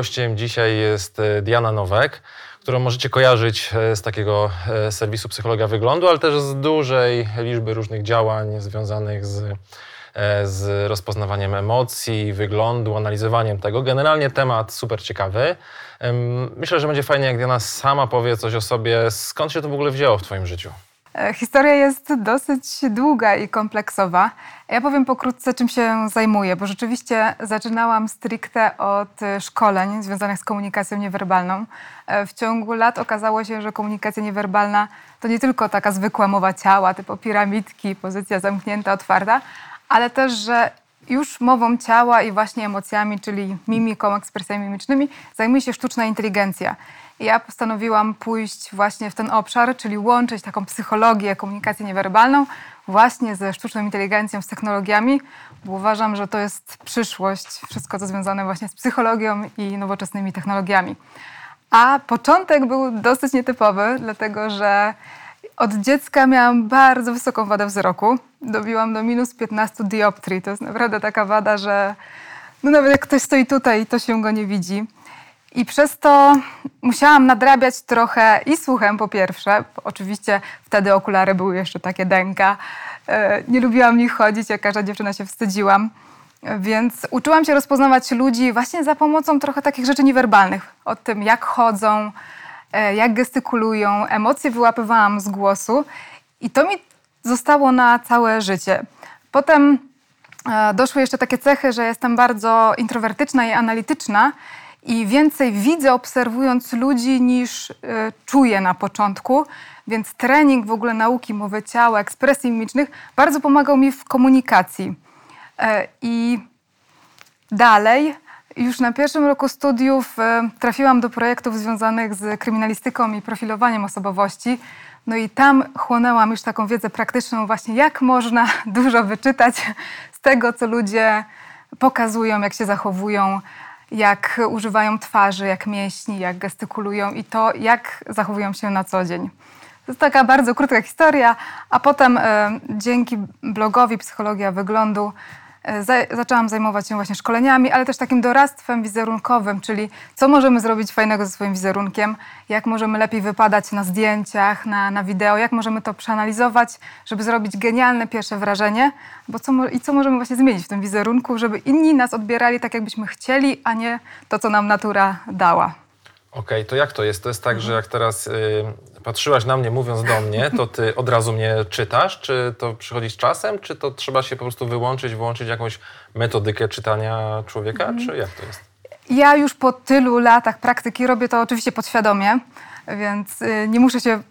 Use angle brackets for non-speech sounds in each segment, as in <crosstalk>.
gościem dzisiaj jest e, Diana Nowek, którą możecie kojarzyć e, z takiego e, serwisu Psychologia Wyglądu, ale też z dużej liczby różnych działań związanych z, z rozpoznawaniem emocji, wyglądu, analizowaniem tego. Generalnie temat super ciekawy. Myślę, że będzie fajnie, jak Diana sama powie coś o sobie. Skąd się to w ogóle wzięło w Twoim życiu? E, historia jest dosyć długa i kompleksowa. Ja powiem pokrótce, czym się zajmuję, bo rzeczywiście zaczynałam stricte od szkoleń związanych z komunikacją niewerbalną. E, w ciągu lat okazało się, że komunikacja niewerbalna to nie tylko taka zwykła mowa ciała, typu piramidki, pozycja zamknięta, otwarta, ale też, że już mową ciała i właśnie emocjami, czyli mimiką, ekspresjami mimicznymi, zajmuje się sztuczna inteligencja. Ja postanowiłam pójść właśnie w ten obszar, czyli łączyć taką psychologię, komunikację niewerbalną właśnie ze sztuczną inteligencją, z technologiami, bo uważam, że to jest przyszłość, wszystko co związane właśnie z psychologią i nowoczesnymi technologiami. A początek był dosyć nietypowy, dlatego że od dziecka miałam bardzo wysoką wadę wzroku. Dobiłam do minus 15 dioptrii. To jest naprawdę taka wada, że no nawet jak ktoś stoi tutaj, to się go nie widzi. I przez to musiałam nadrabiać trochę i słuchem po pierwsze. Oczywiście wtedy okulary były jeszcze takie dęka. E, nie lubiłam nich chodzić, jak każda dziewczyna się wstydziłam. Więc uczyłam się rozpoznawać ludzi właśnie za pomocą trochę takich rzeczy niewerbalnych. O tym, jak chodzą, e, jak gestykulują. Emocje wyłapywałam z głosu i to mi zostało na całe życie. Potem e, doszły jeszcze takie cechy, że jestem bardzo introwertyczna i analityczna i więcej widzę obserwując ludzi niż y, czuję na początku. Więc trening w ogóle nauki mowy ciała, ekspresji mimicznych bardzo pomagał mi w komunikacji. E, I dalej, już na pierwszym roku studiów e, trafiłam do projektów związanych z kryminalistyką i profilowaniem osobowości. No i tam chłonęłam już taką wiedzę praktyczną, właśnie jak można <laughs> dużo wyczytać z tego, co ludzie pokazują, jak się zachowują, jak używają twarzy, jak mięśni, jak gestykulują i to, jak zachowują się na co dzień. To jest taka bardzo krótka historia, a potem e, dzięki blogowi Psychologia Wyglądu zaczęłam zajmować się właśnie szkoleniami, ale też takim doradztwem wizerunkowym, czyli co możemy zrobić fajnego ze swoim wizerunkiem, jak możemy lepiej wypadać na zdjęciach, na, na wideo, jak możemy to przeanalizować, żeby zrobić genialne pierwsze wrażenie bo co, i co możemy właśnie zmienić w tym wizerunku, żeby inni nas odbierali tak, jakbyśmy chcieli, a nie to, co nam natura dała. Okej, okay, to jak to jest? To jest tak, że jak teraz y, patrzyłaś na mnie mówiąc do mnie, to ty od razu mnie czytasz? Czy to przychodzi z czasem? Czy to trzeba się po prostu wyłączyć, włączyć jakąś metodykę czytania człowieka? Mhm. Czy jak to jest? Ja już po tylu latach praktyki robię to oczywiście podświadomie, więc y, nie muszę się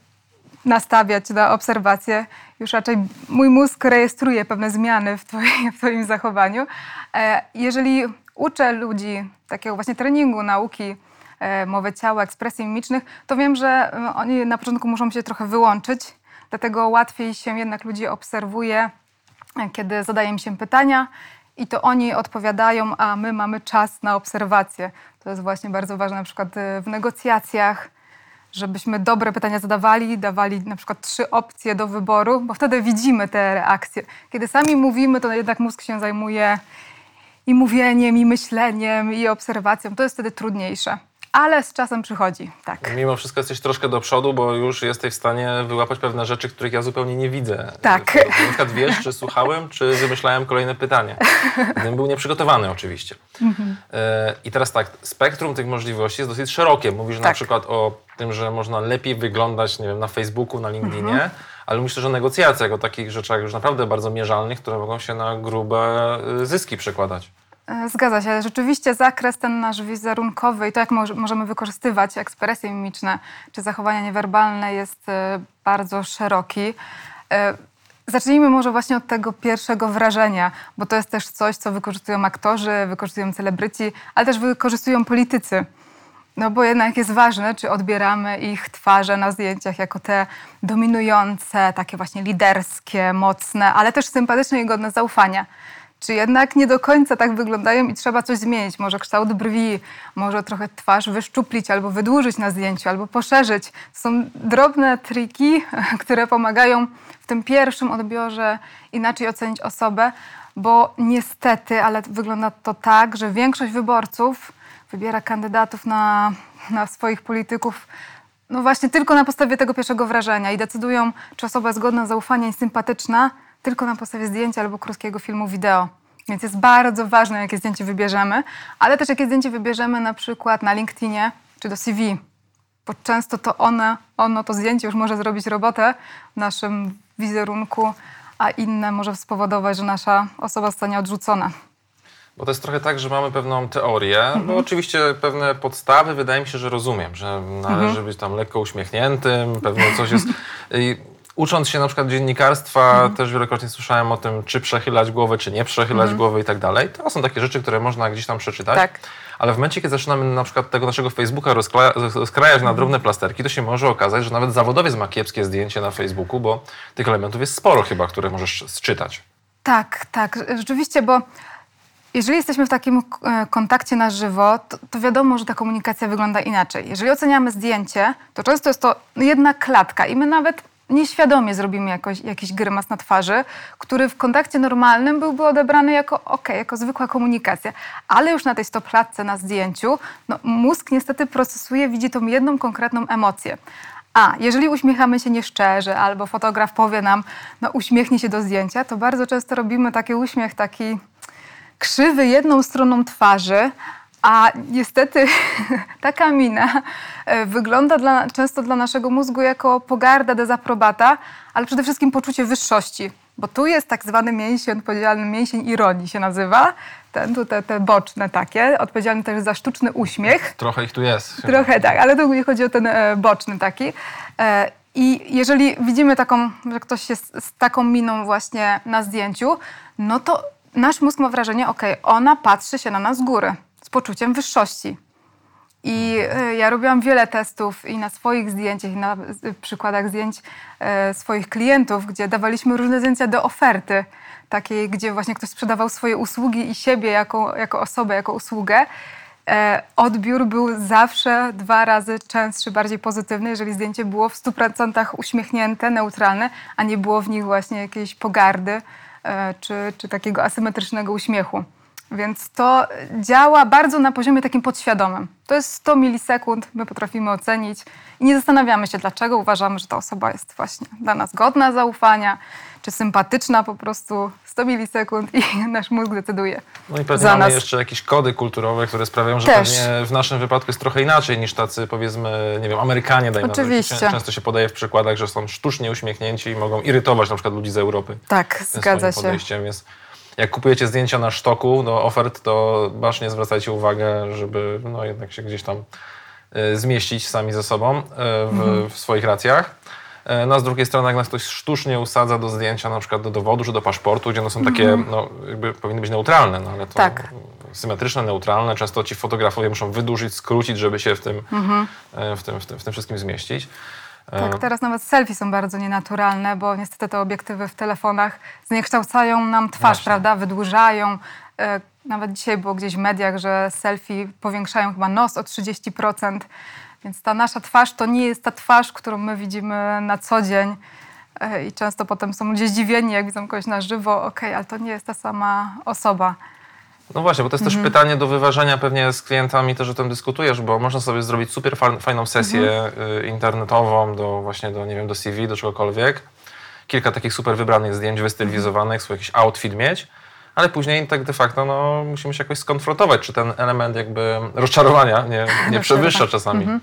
nastawiać na obserwacje. Już raczej mój mózg rejestruje pewne zmiany w, twoim, w twoim zachowaniu. E, jeżeli uczę ludzi takiego właśnie treningu, nauki, E, mowy ciała, ekspresji mimicznych, to wiem, że e, oni na początku muszą się trochę wyłączyć, dlatego łatwiej się jednak ludzi obserwuje, e, kiedy zadaje im się pytania i to oni odpowiadają, a my mamy czas na obserwację. To jest właśnie bardzo ważne na przykład w negocjacjach, żebyśmy dobre pytania zadawali, dawali na przykład trzy opcje do wyboru, bo wtedy widzimy te reakcje. Kiedy sami mówimy, to jednak mózg się zajmuje i mówieniem, i myśleniem, i obserwacją. To jest wtedy trudniejsze ale z czasem przychodzi, tak. Mimo wszystko jesteś troszkę do przodu, bo już jesteś w stanie wyłapać pewne rzeczy, których ja zupełnie nie widzę. Tak. Na przykład wiesz, czy słuchałem, czy wymyślałem kolejne pytanie. Gdybym był nieprzygotowany oczywiście. Mhm. E, I teraz tak, spektrum tych możliwości jest dosyć szerokie. Mówisz tak. na przykład o tym, że można lepiej wyglądać, nie wiem, na Facebooku, na LinkedInie, mhm. ale myślę, że negocjacjach, o takich rzeczach już naprawdę bardzo mierzalnych, które mogą się na grube y, zyski przekładać. E, zgadza się. Rzeczywiście zakres ten nasz wizerunkowy i to, jak możemy wykorzystywać ekspresje mimiczne czy zachowania niewerbalne jest e, bardzo szeroki. E, zacznijmy może właśnie od tego pierwszego wrażenia, bo to jest też coś, co wykorzystują aktorzy, wykorzystują celebryci, ale też wykorzystują politycy. No bo jednak jest ważne, czy odbieramy ich twarze na zdjęciach jako te dominujące, takie właśnie liderskie, mocne, ale też sympatyczne i godne zaufania czy jednak nie do końca tak wyglądają i trzeba coś zmienić. Może kształt brwi, może trochę twarz wyszczuplić albo wydłużyć na zdjęciu, albo poszerzyć. To są drobne triki, <laughs> które pomagają w tym pierwszym odbiorze inaczej ocenić osobę, bo niestety, ale wygląda to tak, że większość wyborców wybiera kandydatów na, na swoich polityków no właśnie tylko na podstawie tego pierwszego wrażenia i decydują, czy osoba jest godna zaufania i sympatyczna tylko na podstawie zdjęcia albo krótkiego filmu wideo. Więc jest bardzo ważne, jakie zdjęcie wybierzemy, ale też jakie zdjęcie wybierzemy na przykład na LinkedInie czy do CV. Bo często to one, ono, to zdjęcie już może zrobić robotę w naszym wizerunku, a inne może spowodować, że nasza osoba zostanie odrzucona. Bo to jest trochę tak, że mamy pewną teorię, mhm. bo oczywiście pewne podstawy wydaje mi się, że rozumiem, że należy mhm. być tam lekko uśmiechniętym, pewnie coś jest... <laughs> I ucząc się na przykład dziennikarstwa, mhm. też wielokrotnie słyszałem o tym, czy przechylać głowę, czy nie przechylać mhm. głowy i tak dalej. To są takie rzeczy, które można gdzieś tam przeczytać. Tak. Ale w momencie, kiedy zaczynamy na przykład tego naszego Facebooka rozkrajać na mhm. drobne plasterki, to się może okazać, że nawet zawodowiec ma kiepskie zdjęcie na Facebooku, bo tych elementów jest sporo chyba, które możesz sczytać. Tak, tak, rzeczywiście, bo jeżeli jesteśmy w takim e, kontakcie na żywo, to, to, wiadomo, że ta komunikacja wygląda inaczej. Jeżeli oceniamy zdjęcie, to często jest to jedna klatka i my nawet nieświadomie zrobimy jakoś, jakiś grymas na twarzy, który w kontakcie normalnym byłby odebrany jako ok, jako zwykła komunikacja. Ale już na tej stopklatce na zdjęciu, no, mózg niestety procesuje, widzi tą jedną konkretną emocję. A jeżeli uśmiechamy się nieszczerze, albo fotograf powie nam, no uśmiechnij się do zdjęcia, to bardzo często robimy taki uśmiech taki krzywy jedną stroną twarzy, a niestety <laughs> taka mina e, wygląda dla, często dla naszego mózgu jako pogarda, dezaprobata, ale przede wszystkim poczucie wyższości. Bo tu jest tak zwany mięsień odpowiedzialny, mięsień ironii się nazywa, ten, tu te, te boczne takie, odpowiedzialny też za sztuczny uśmiech. Trochę ich tu jest. Trochę tak, ale tu chodzi o ten e, boczny taki. E, I jeżeli widzimy taką, że ktoś jest z taką miną właśnie na zdjęciu, no to nasz mózg ma wrażenie, ok, ona patrzy się na nas z góry, poczuciem wyższości. I e, ja robiłam wiele testów i na swoich zdjęciach, na przykładach zdjęć e, swoich klientów, gdzie dawaliśmy różne zdjęcia do oferty, takiej, gdzie właśnie ktoś sprzedawał swoje usługi i siebie jako, jako osobę, jako usługę. E, odbiór był zawsze dwa razy częstszy, bardziej pozytywny, jeżeli zdjęcie było w 100% uśmiechnięte, neutralne, a nie było w nich właśnie jakiejś pogardy E, czy, czy takiego asymetrycznego uśmiechu. Więc to działa bardzo na poziomie takim podświadomym. To jest 100 milisekund, my potrafimy ocenić i nie zastanawiamy się, dlaczego uważamy, że ta osoba jest właśnie dla nas godna zaufania, czy sympatyczna po prostu 100 milisekund i <laughs> nasz mózg decyduje. No i pewnie mamy nas. jeszcze jakieś kody kulturowe, które sprawiają, że Też. pewnie w naszym wypadku jest trochę inaczej niż tacy powiedzmy, nie wiem, Amerykanie dajmy Oczywiście. Często się podaje w przykładach, że są sztucznie uśmiechnięci i mogą irytować na przykład ludzi z Europy. Tak, zgadza się. Podejściem. Jest, jak kupujecie zdjęcia na sztoku do ofert, to bacznie zwracajcie uwagę, żeby no, jednak się gdzieś tam y, zmieścić sami ze sobą y, w, mhm. w swoich racjach. E, no a z drugiej strony, jak nas ktoś sztucznie usadza do zdjęcia, na przykład do dowodu czy do paszportu, gdzie one są takie, mm -hmm. no jakby powinny być neutralne, no ale to tak. symetryczne, neutralne, często ci fotografowie muszą wydłużyć, skrócić, żeby się w tym, mm -hmm. w tym, w tym, w tym wszystkim zmieścić. Tak, e, teraz nawet selfie są bardzo nienaturalne, bo niestety te obiektywy w telefonach zniekształcają nam twarz, Właśnie. prawda? Wydłużają. Nawet dzisiaj było gdzieś w mediach, że selfie powiększają chyba nos o 30%. Więc ta nasza twarz to nie jest ta twarz, którą my widzimy na co dzień. E, I często potem są ludzie zdziwieni, jak widzą kogoś na żywo. Okej, okay, ale to nie jest ta sama osoba. No właśnie, bo to jest mhm. też pytanie do wyważenia pewnie z klientami, też o tym dyskutujesz, bo można sobie zrobić super fajną sesję mhm. internetową do właśnie do, nie wiem, do CV, do czegokolwiek. Kilka takich super wybranych zdjęć, wystylizowanych, mhm. swój jakiś outfit mieć ale później tak de facto no, musimy się jakoś skonfrontować, czy ten element jakby rozczarowania nie, <laughs> nie przewyższa czasami mhm.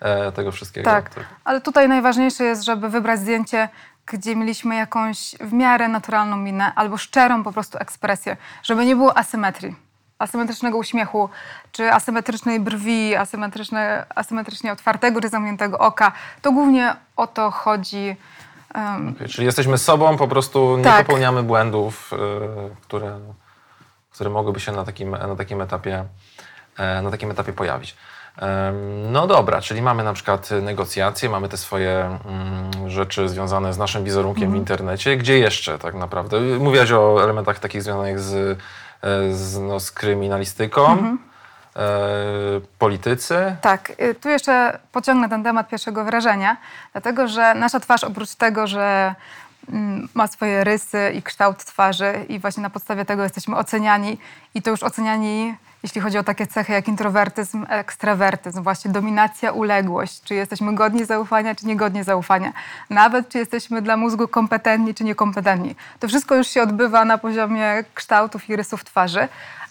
E, tego wszystkiego. Tak, ale tutaj najważniejsze jest, żeby wybrać zdjęcie, gdzie mieliśmy jakąś w miarę naturalną minę albo szczerą po prostu ekspresję, żeby nie było asymetrii asymetrycznego uśmiechu, czy asymetrycznej brwi, asymetryczne, asymetrycznie otwartego czy zamkniętego oka. To głównie o to chodzi Um, okay, czyli jesteśmy sobą, po prostu nie tak. popełniamy błędów, y, które, które mogłyby się na takim, na takim, etapie, e, na takim etapie pojawić. No dobra, czyli mamy na przykład negocjacje, mamy te swoje mm, rzeczy związane z naszym wizerunkiem mm. w internecie. Gdzie jeszcze tak naprawdę? Mówiłaś o elementach takich związanych z, e, z, no, z kryminalistyką. -hmm. E, politycy. Tak, y, tu jeszcze pociągnę ten temat pierwszego wrażenia, dlatego że nasza twarz oprócz tego, że mm, ma swoje rysy i kształt twarzy i właśnie na podstawie tego jesteśmy oceniani i to już oceniani jeśli chodzi o takie cechy jak introwertyzm, ekstrawertyzm, właśnie dominacja, uległość, czy jesteśmy godni zaufania, czy niegodni zaufania, nawet czy jesteśmy dla mózgu kompetentni, czy niekompetentni. To wszystko już się odbywa na poziomie kształtów i rysów twarzy,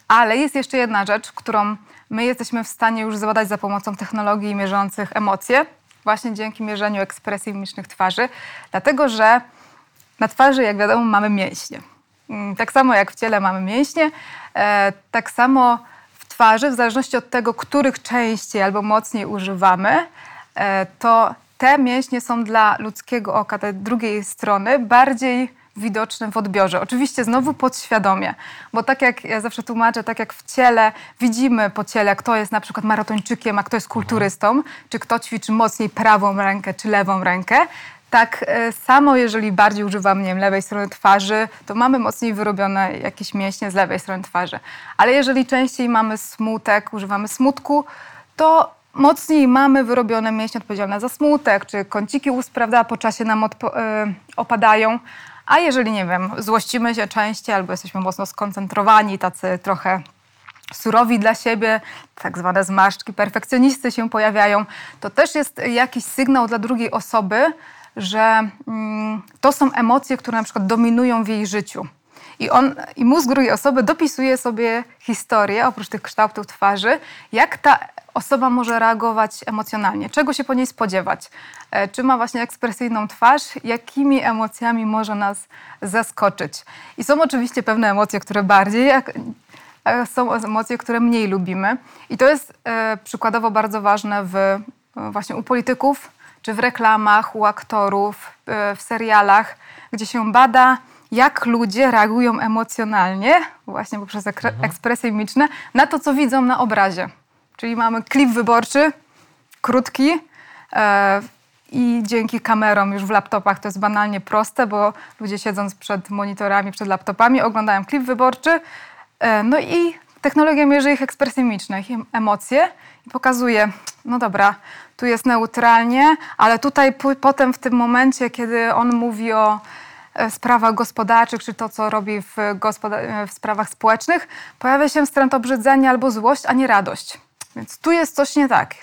ale jest jeszcze jedna rzecz, którą my jesteśmy w stanie już zbadać za pomocą technologii mierzących emocje, właśnie dzięki mierzeniu ekspresji mimicznych twarzy, dlatego że na twarzy, jak wiadomo, mamy mięśnie. Mm, tak samo jak w ciele mamy mięśnie, e, tak samo twarzy, w zależności od tego, których częściej albo mocniej używamy, e, to te mięśnie są dla ludzkiego oka, tej drugiej strony, bardziej widoczne w odbiorze. Oczywiście znowu podświadomie, bo tak jak ja zawsze tłumaczę, tak jak w ciele widzimy po ciele, kto jest na przykład maratończykiem, a kto jest kulturystą, czy kto ćwiczy mocniej prawą rękę czy lewą rękę, tak e, samo, jeżeli bardziej używamy nie wiem, lewej strony twarzy, to mamy mocniej wyrobione jakieś mięśnie z lewej strony twarzy. Ale jeżeli częściej mamy smutek, używamy smutku, to mocniej mamy wyrobione mięśnie odpowiedzialne za smutek, czy kąciki ust, prawda, po czasie nam y, opadają. A jeżeli, nie wiem, złościmy się częściej albo jesteśmy mocno skoncentrowani, tacy trochę surowi dla siebie, tak zwane zmarszczki perfekcjonisty się pojawiają, to też jest jakiś sygnał dla drugiej osoby, że mm, to są emocje, które na przykład dominują w jej życiu. I, on, I mózg drugiej osoby dopisuje sobie historię, oprócz tych kształtów twarzy, jak ta osoba może reagować emocjonalnie, czego się po niej spodziewać, e, czy ma właśnie ekspresyjną twarz, jakimi emocjami może nas zaskoczyć. I są oczywiście pewne emocje, które bardziej, a są emocje, które mniej lubimy. I to jest e, przykładowo bardzo ważne w, właśnie u polityków, czy w reklamach, u aktorów, e, w serialach, gdzie się bada, jak ludzie reagują emocjonalnie, właśnie poprzez mhm. ekspresje mimiczne, na to, co widzą na obrazie. Czyli mamy klip wyborczy, krótki, e, i dzięki kamerom już w laptopach to jest banalnie proste, bo ludzie siedząc przed monitorami, przed laptopami, oglądają klip wyborczy. E, no i technologia mierzy ich ekspresje mimiczne, ich emocje pokazuje, no dobra, tu jest neutralnie, ale tutaj potem w tym momencie, kiedy on mówi o e, sprawach gospodarczych, czy to, co robi w, e, w sprawach społecznych, pojawia się wstręt obrzydzenia albo złość, a nie radość. Więc tu jest coś nie tak.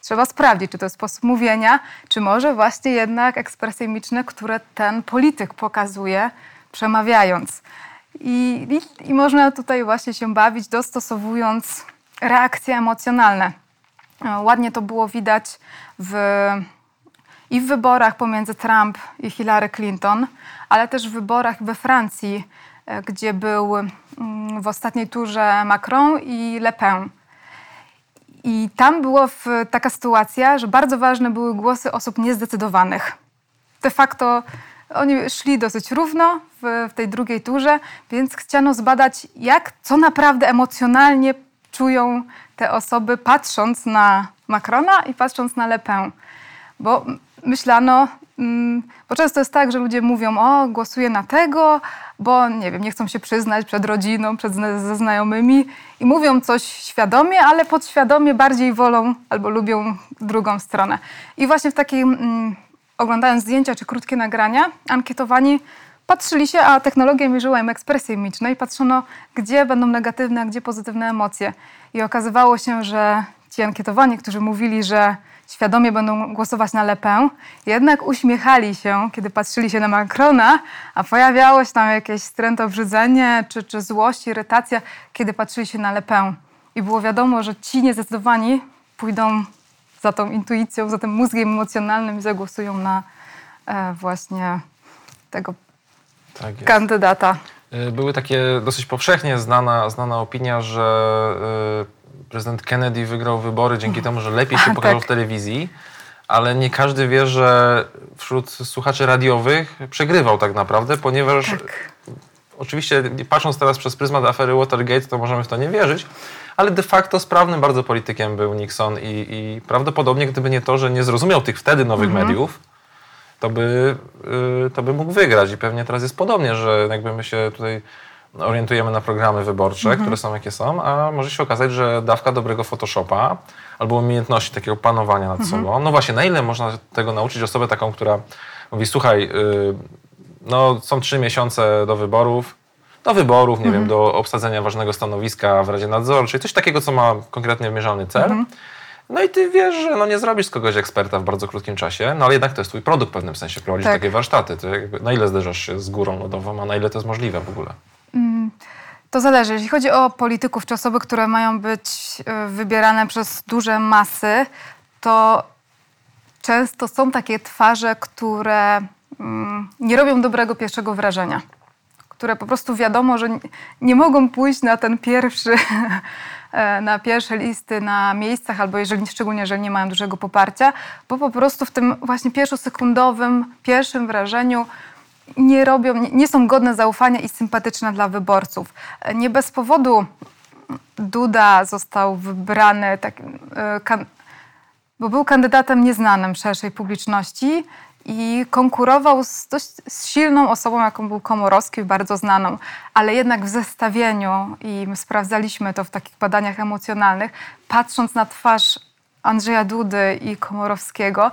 Trzeba sprawdzić, czy to jest sposób mówienia, czy może właśnie jednak ekspresje które ten polityk pokazuje, przemawiając. I, i, I można tutaj właśnie się bawić, dostosowując reakcje emocjonalne. E, ładnie to było widać w, i w wyborach pomiędzy Trump i Hillary Clinton, ale też w wyborach we Francji, e, gdzie był mm, w ostatniej turze Macron i Le Pen. I tam była taka sytuacja, że bardzo ważne były głosy osób niezdecydowanych. De facto oni szli dosyć równo w, w tej drugiej turze, więc chciano zbadać, jak, co naprawdę emocjonalnie czują te osoby, patrząc na Macrona i patrząc na Le Pen. Bo myślano, mm, bo często jest tak, że ludzie mówią, o, głosuję na tego, bo nie wiem, nie chcą się przyznać przed rodziną, przed, ze znajomymi i mówią coś świadomie, ale podświadomie bardziej wolą albo lubią drugą stronę. I właśnie w takiej, mm, oglądając zdjęcia czy krótkie nagrania, ankietowani patrzyli się, a technologia mierzyła im ekspresje mimiczne i patrzono, gdzie będą negatywne, a gdzie pozytywne emocje. I okazywało się, że ci ankietowani, którzy mówili, że świadomie będą głosować na Lepę, jednak uśmiechali się, kiedy patrzyli się na Macrona, a pojawiało się tam jakieś stręto obrzydzenie, czy, czy złość, irytacja, kiedy patrzyli się na Lepę. I było wiadomo, że ci niezdecydowani pójdą za tą intuicją, za tym mózgiem emocjonalnym i zagłosują na e, właśnie tego tak kandydata. Y, były takie dosyć powszechnie znana, znana opinia, że y, prezydent Kennedy wygrał wybory dzięki temu, że lepiej się pokazał tak. w telewizji, ale nie każdy wie, że wśród słuchaczy radiowych przegrywał tak naprawdę, ponieważ tak. oczywiście patrząc teraz przez pryzmat afery Watergate, to możemy w to nie wierzyć, ale de facto sprawnym bardzo politykiem był Nixon i, i prawdopodobnie gdyby nie to, że nie zrozumiał tych wtedy nowych mhm. mediów, to by, y, to by mógł wygrać. I pewnie teraz jest podobnie, że jakby my się tutaj orientujemy na programy wyborcze, mhm. które są jakie są, a może się okazać, że dawka dobrego Photoshopa albo umiejętności takiego panowania nad mhm. sobą. No właśnie, na ile można tego nauczyć osobę taką, która mówi, słuchaj, y, no, są trzy miesiące do wyborów, do wyborów, nie Mhm. wiem, do obsadzenia ważnego stanowiska w Radzie Nadzorczej, coś takiego, co ma konkretnie wymierzalny cel. No i ty wiesz, że no nie zrobisz z kogoś eksperta w bardzo krótkim czasie, no ale jednak to jest twój produkt w pewnym sensie, prowadzisz Tak. takie warsztaty. Ty na ile zderzasz się z górą lodową, a na ile to jest możliwe w ogóle? To zależy. Jeśli chodzi o polityków czy osoby, które mają być y, wybierane przez duże masy, to często są takie twarze, które mm, nie robią dobrego pierwszego wrażenia. Które po prostu wiadomo, że nie- mogą pójść na ten pierwszy, e, <laughs> na pierwsze listy na miejscach, albo jeżeli, szczególnie jeżeli nie mają dużego poparcia, bo po prostu w tym właśnie pierwszosekundowym, pierwszym wrażeniu nie robią, nie, są godne zaufania i sympatyczne dla wyborców. E, Nie bez powodu Duda został wybrany tak, e, bo był kandydatem nieznanym szerszej publiczności i konkurował z dość z silną osobą, jaką był Komorowski, bardzo znaną, ale jednak w zestawieniu, i my sprawdzaliśmy to w takich badaniach emocjonalnych, patrząc na twarz Andrzeja Dudy i Komorowskiego,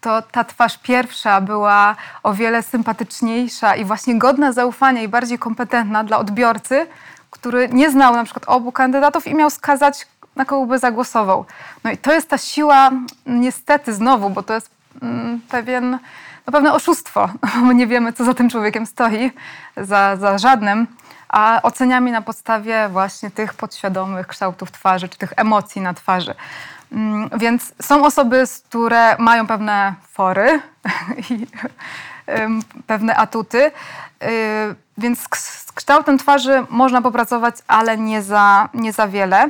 to ta twarz pierwsza była o wiele sympatyczniejsza i właśnie godna zaufania i bardziej kompetentna dla odbiorcy, który nie znał na przykład obu kandydatów i miał skazać, na kogo by zagłosował. No i to jest ta siła, niestety znowu, bo to jest pewien, no pewne oszustwo. <laughs> My nie wiemy, co za tym człowiekiem stoi, za, za żadnym, a oceniamy na podstawie właśnie tych podświadomych kształtów twarzy, czy tych emocji na twarzy. Mm, Więc są osoby, które mają pewne fory <laughs> i pewne atuty, yy, więc z kształtem twarzy można popracować, ale nie za, nie za wiele.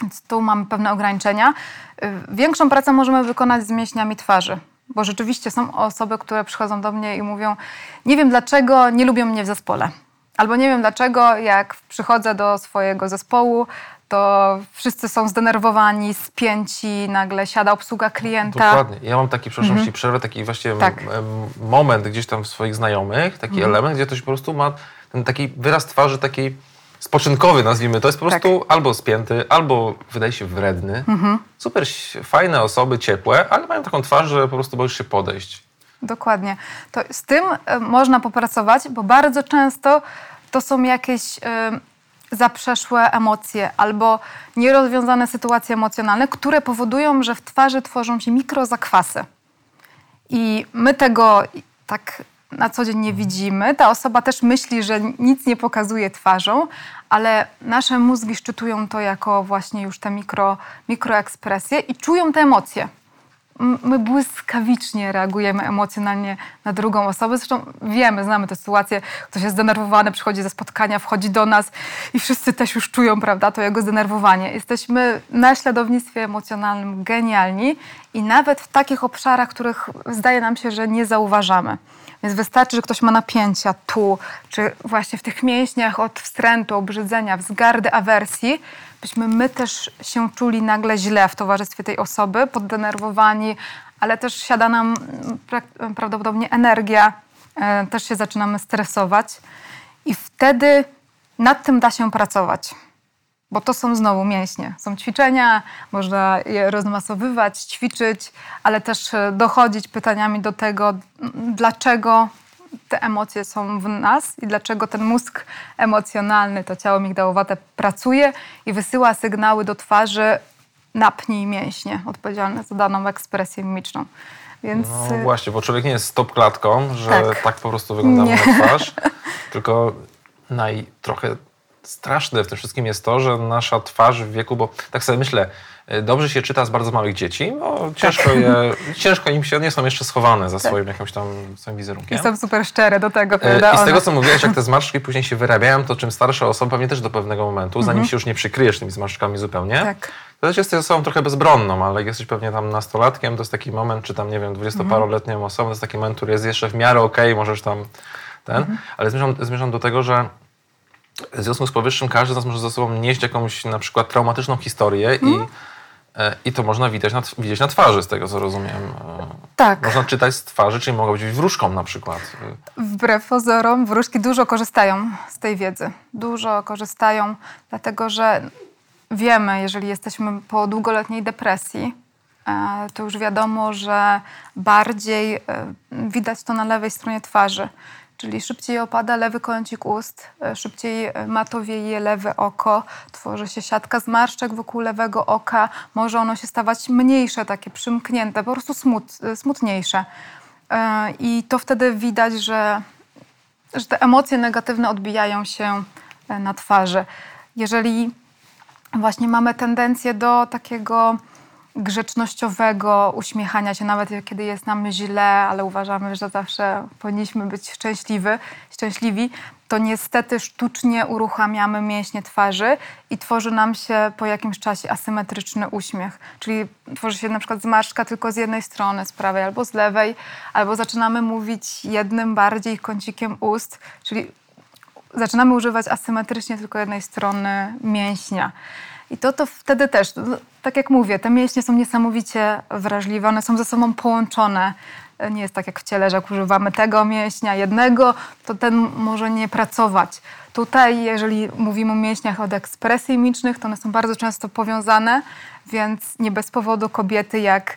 Więc tu mamy pewne ograniczenia. Y, Większą pracę możemy wykonać z mięśniami twarzy, bo rzeczywiście są osoby, które przychodzą do mnie i mówią: Nie wiem dlaczego nie lubią mnie w zespole. Albo nie wiem dlaczego, jak przychodzę do swojego zespołu, to wszyscy są zdenerwowani, spięci, nagle siada obsługa klienta. Dokładnie. Ja mam taki, przepraszam, ci przerwę, taki właśnie Mhm. Tak. Mhm. moment gdzieś tam w swoich znajomych, taki element, gdzie ktoś po prostu ma ten taki wyraz twarzy taki spoczynkowy, nazwijmy to, jest po Tak. prostu albo spięty, albo wydaje się wredny. Mhm. Super fajne osoby, ciepłe, ale mają taką twarz, że po prostu boisz się podejść. Dokładnie. To z tym e, można popracować, bo bardzo często to są jakieś e, zaprzeszłe emocje albo nierozwiązane sytuacje emocjonalne, które powodują, że w twarzy tworzą się mikrozakwasy. I my tego tak na co dzień nie widzimy. Ta osoba też myśli, że nic nie pokazuje twarzą, ale nasze mózgi szczytują to jako właśnie już te mikro, mikroekspresje i czują te emocje. My błyskawicznie reagujemy emocjonalnie na drugą osobę. Zresztą wiemy, znamy tę sytuację. Ktoś jest zdenerwowany, przychodzi ze spotkania, wchodzi do nas i wszyscy też już czują, prawda, to jego zdenerwowanie. Jesteśmy na śladownictwie emocjonalnym genialni i nawet w takich obszarach, których zdaje nam się, że nie zauważamy. Więc wystarczy, że ktoś ma napięcia tu, czy właśnie w tych mięśniach od wstrętu, obrzydzenia, wzgardy, awersji, byśmy my też się czuli nagle źle w towarzystwie tej osoby, poddenerwowani, ale też siada nam pra- prawdopodobnie energia, e, też się zaczynamy stresować i wtedy nad tym da się pracować. Bo to są znowu mięśnie. Są ćwiczenia, można je rozmasowywać, ćwiczyć, ale też e, dochodzić pytaniami do tego, dlaczego te emocje są w nas i dlaczego ten mózg emocjonalny, to ciało migdałowate pracuje i wysyła sygnały do twarzy napnij mięśnie odpowiedzialne za daną ekspresję mimiczną. Więc No y, właśnie, bo człowiek nie jest stop klatką, że Tak. tak, po prostu wygląda na twarz, <laughs> tylko naj, trochę straszne w tym wszystkim jest to, że nasza twarz w wieku, bo tak sobie myślę, y, dobrze się czyta z bardzo małych dzieci, bo ciężko, je, <laughs> ciężko im się, nie są jeszcze schowane za swoim jakimś tam swoim wizerunkiem. Tak. Jestem super szczere do tego, E, prawda? I z tego, co mówiłeś, jak te <laughs> zmarszczki później się wyrabiają, to czym starsza osoba, pewnie też do pewnego momentu, zanim się już nie przykryjesz tymi zmarszczkami zupełnie, Mhm. Tak. to też jesteś osobą trochę bezbronną, ale jak jesteś pewnie tam nastolatkiem, to jest taki moment, czy tam, nie wiem, dwudziestoparoletnią osobą, to jest taki moment, który jest jeszcze w miarę okej, możesz tam ten, Mhm. ale zmierzam, zmierzam do tego, że w związku z powyższym każdy z nas może ze sobą nieść jakąś na przykład traumatyczną historię Mhm. i, e, i to można widać na, widzieć na twarzy, z tego co rozumiem. E, Tak. Można czytać z twarzy, czyli mogła być wróżką na przykład. Wbrew pozorom, wróżki dużo korzystają z tej wiedzy. Dużo korzystają, dlatego że wiemy, jeżeli jesteśmy po długoletniej depresji, e, to już wiadomo, że bardziej widać to na lewej stronie twarzy. Czyli szybciej opada lewy kącik ust, e, szybciej e, matowieje lewe oko, tworzy się siatka zmarszczek wokół lewego oka, może ono się stawać mniejsze, takie przymknięte, po prostu smut, e, smutniejsze. I to wtedy widać, że, że te emocje negatywne odbijają się na twarzy. Jeżeli właśnie mamy tendencję do takiego grzecznościowego uśmiechania się, nawet kiedy jest nam źle, ale uważamy, że zawsze powinniśmy być szczęśliwy, szczęśliwi, to niestety sztucznie uruchamiamy mięśnie twarzy i tworzy nam się po jakimś czasie asymetryczny uśmiech. Czyli tworzy się na przykład zmarszczka tylko z jednej strony, z prawej albo z lewej, albo zaczynamy mówić jednym bardziej kącikiem ust, czyli zaczynamy używać asymetrycznie tylko jednej strony mięśnia. I to, to wtedy też, tak jak mówię, te mięśnie są niesamowicie wrażliwe, one są ze sobą połączone. Nie jest tak jak w ciele, że jak używamy tego mięśnia jednego, to ten może nie pracować. Tutaj, jeżeli mówimy o mięśniach od ekspresji mimicznych, to one są bardzo często powiązane, więc nie bez powodu kobiety, jak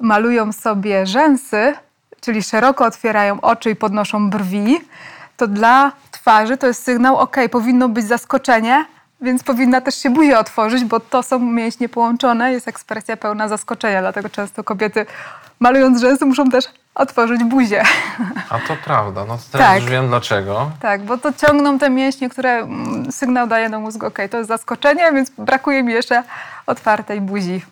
malują sobie rzęsy, czyli szeroko otwierają oczy i podnoszą brwi, to dla twarzy to jest sygnał, ok, powinno być zaskoczenie, więc powinna też się buzia otworzyć, bo to są mięśnie połączone, jest ekspresja pełna zaskoczenia, dlatego często kobiety malując rzęsy muszą też otworzyć buzię. A to prawda, no to teraz tak. już wiem dlaczego. Tak, bo to ciągną te mięśnie, które mm, sygnał daje do mózgu, ok, to jest zaskoczenie, więc brakuje mi jeszcze otwartej buzi.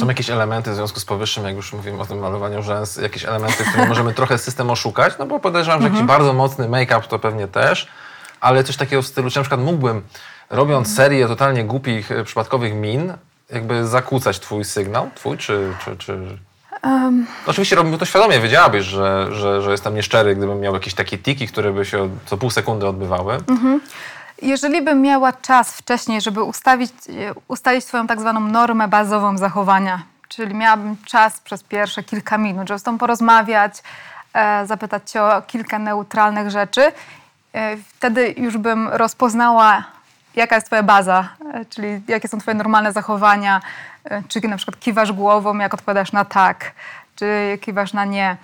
Są jakieś elementy w związku z powyższym, jak już mówimy o tym malowaniu rzęs, jakieś elementy, które możemy trochę system oszukać, no bo podejrzewam, że jakiś mhm. bardzo mocny make-up to pewnie też, ale coś takiego w stylu, czy na przykład mógłbym robiąc serię totalnie głupich, e, przypadkowych min, jakby zakłócać twój sygnał, twój, czy... czy, czy... Um. Oczywiście robimy to świadomie, wiedziałabyś, że, że, że jestem nieszczery, gdybym miał jakieś takie tiki, które by się co pół sekundy odbywały. Mhm. Jeżeli bym miała czas wcześniej, żeby ustawić, e, ustalić swoją tak zwaną normę bazową zachowania, czyli miałabym czas przez pierwsze kilka minut, żeby z tą porozmawiać, e, zapytać cię o kilka neutralnych rzeczy, e, wtedy już bym rozpoznała jaka jest twoja baza, e, czyli jakie są twoje normalne zachowania, e, czy na przykład kiwasz głową, jak odpowiadasz na tak, czy kiwasz na nie,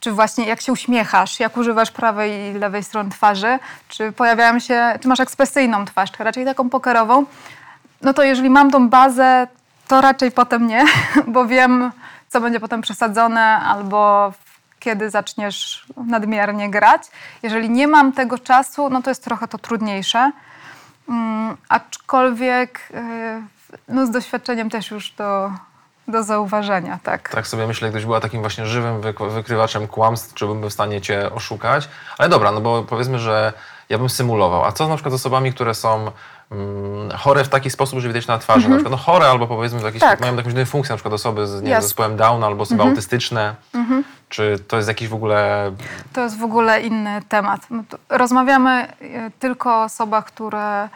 czy właśnie jak się uśmiechasz, jak używasz prawej i lewej strony twarzy, czy pojawiają się, czy masz ekspresyjną twarz, czy raczej taką pokerową, no to jeżeli mam tą bazę, to raczej potem nie, <laughs> bo wiem, co będzie potem przesadzone, albo kiedy zaczniesz nadmiernie grać. Jeżeli nie mam tego czasu, no to jest trochę to trudniejsze. Mm, aczkolwiek y, no, z doświadczeniem też już do, do zauważenia, tak. Tak sobie myślę, gdybyś była takim właśnie żywym wykrywaczem kłamstw, czy bym był w stanie cię oszukać. Ale dobra, no bo powiedzmy, że ja bym symulował. A co na przykład z osobami, które są mm, chore w taki sposób, że widać na twarzy, mm -hmm. na przykład no chore albo powiedzmy jakieś, tak. mają jakąś funkcję, na przykład osoby z nie, zespołem Downa albo osoby mm -hmm. autystyczne. Mm -hmm. Czy to jest jakiś w ogóle... To jest w ogóle inny temat. Rozmawiamy e, tylko o osobach, które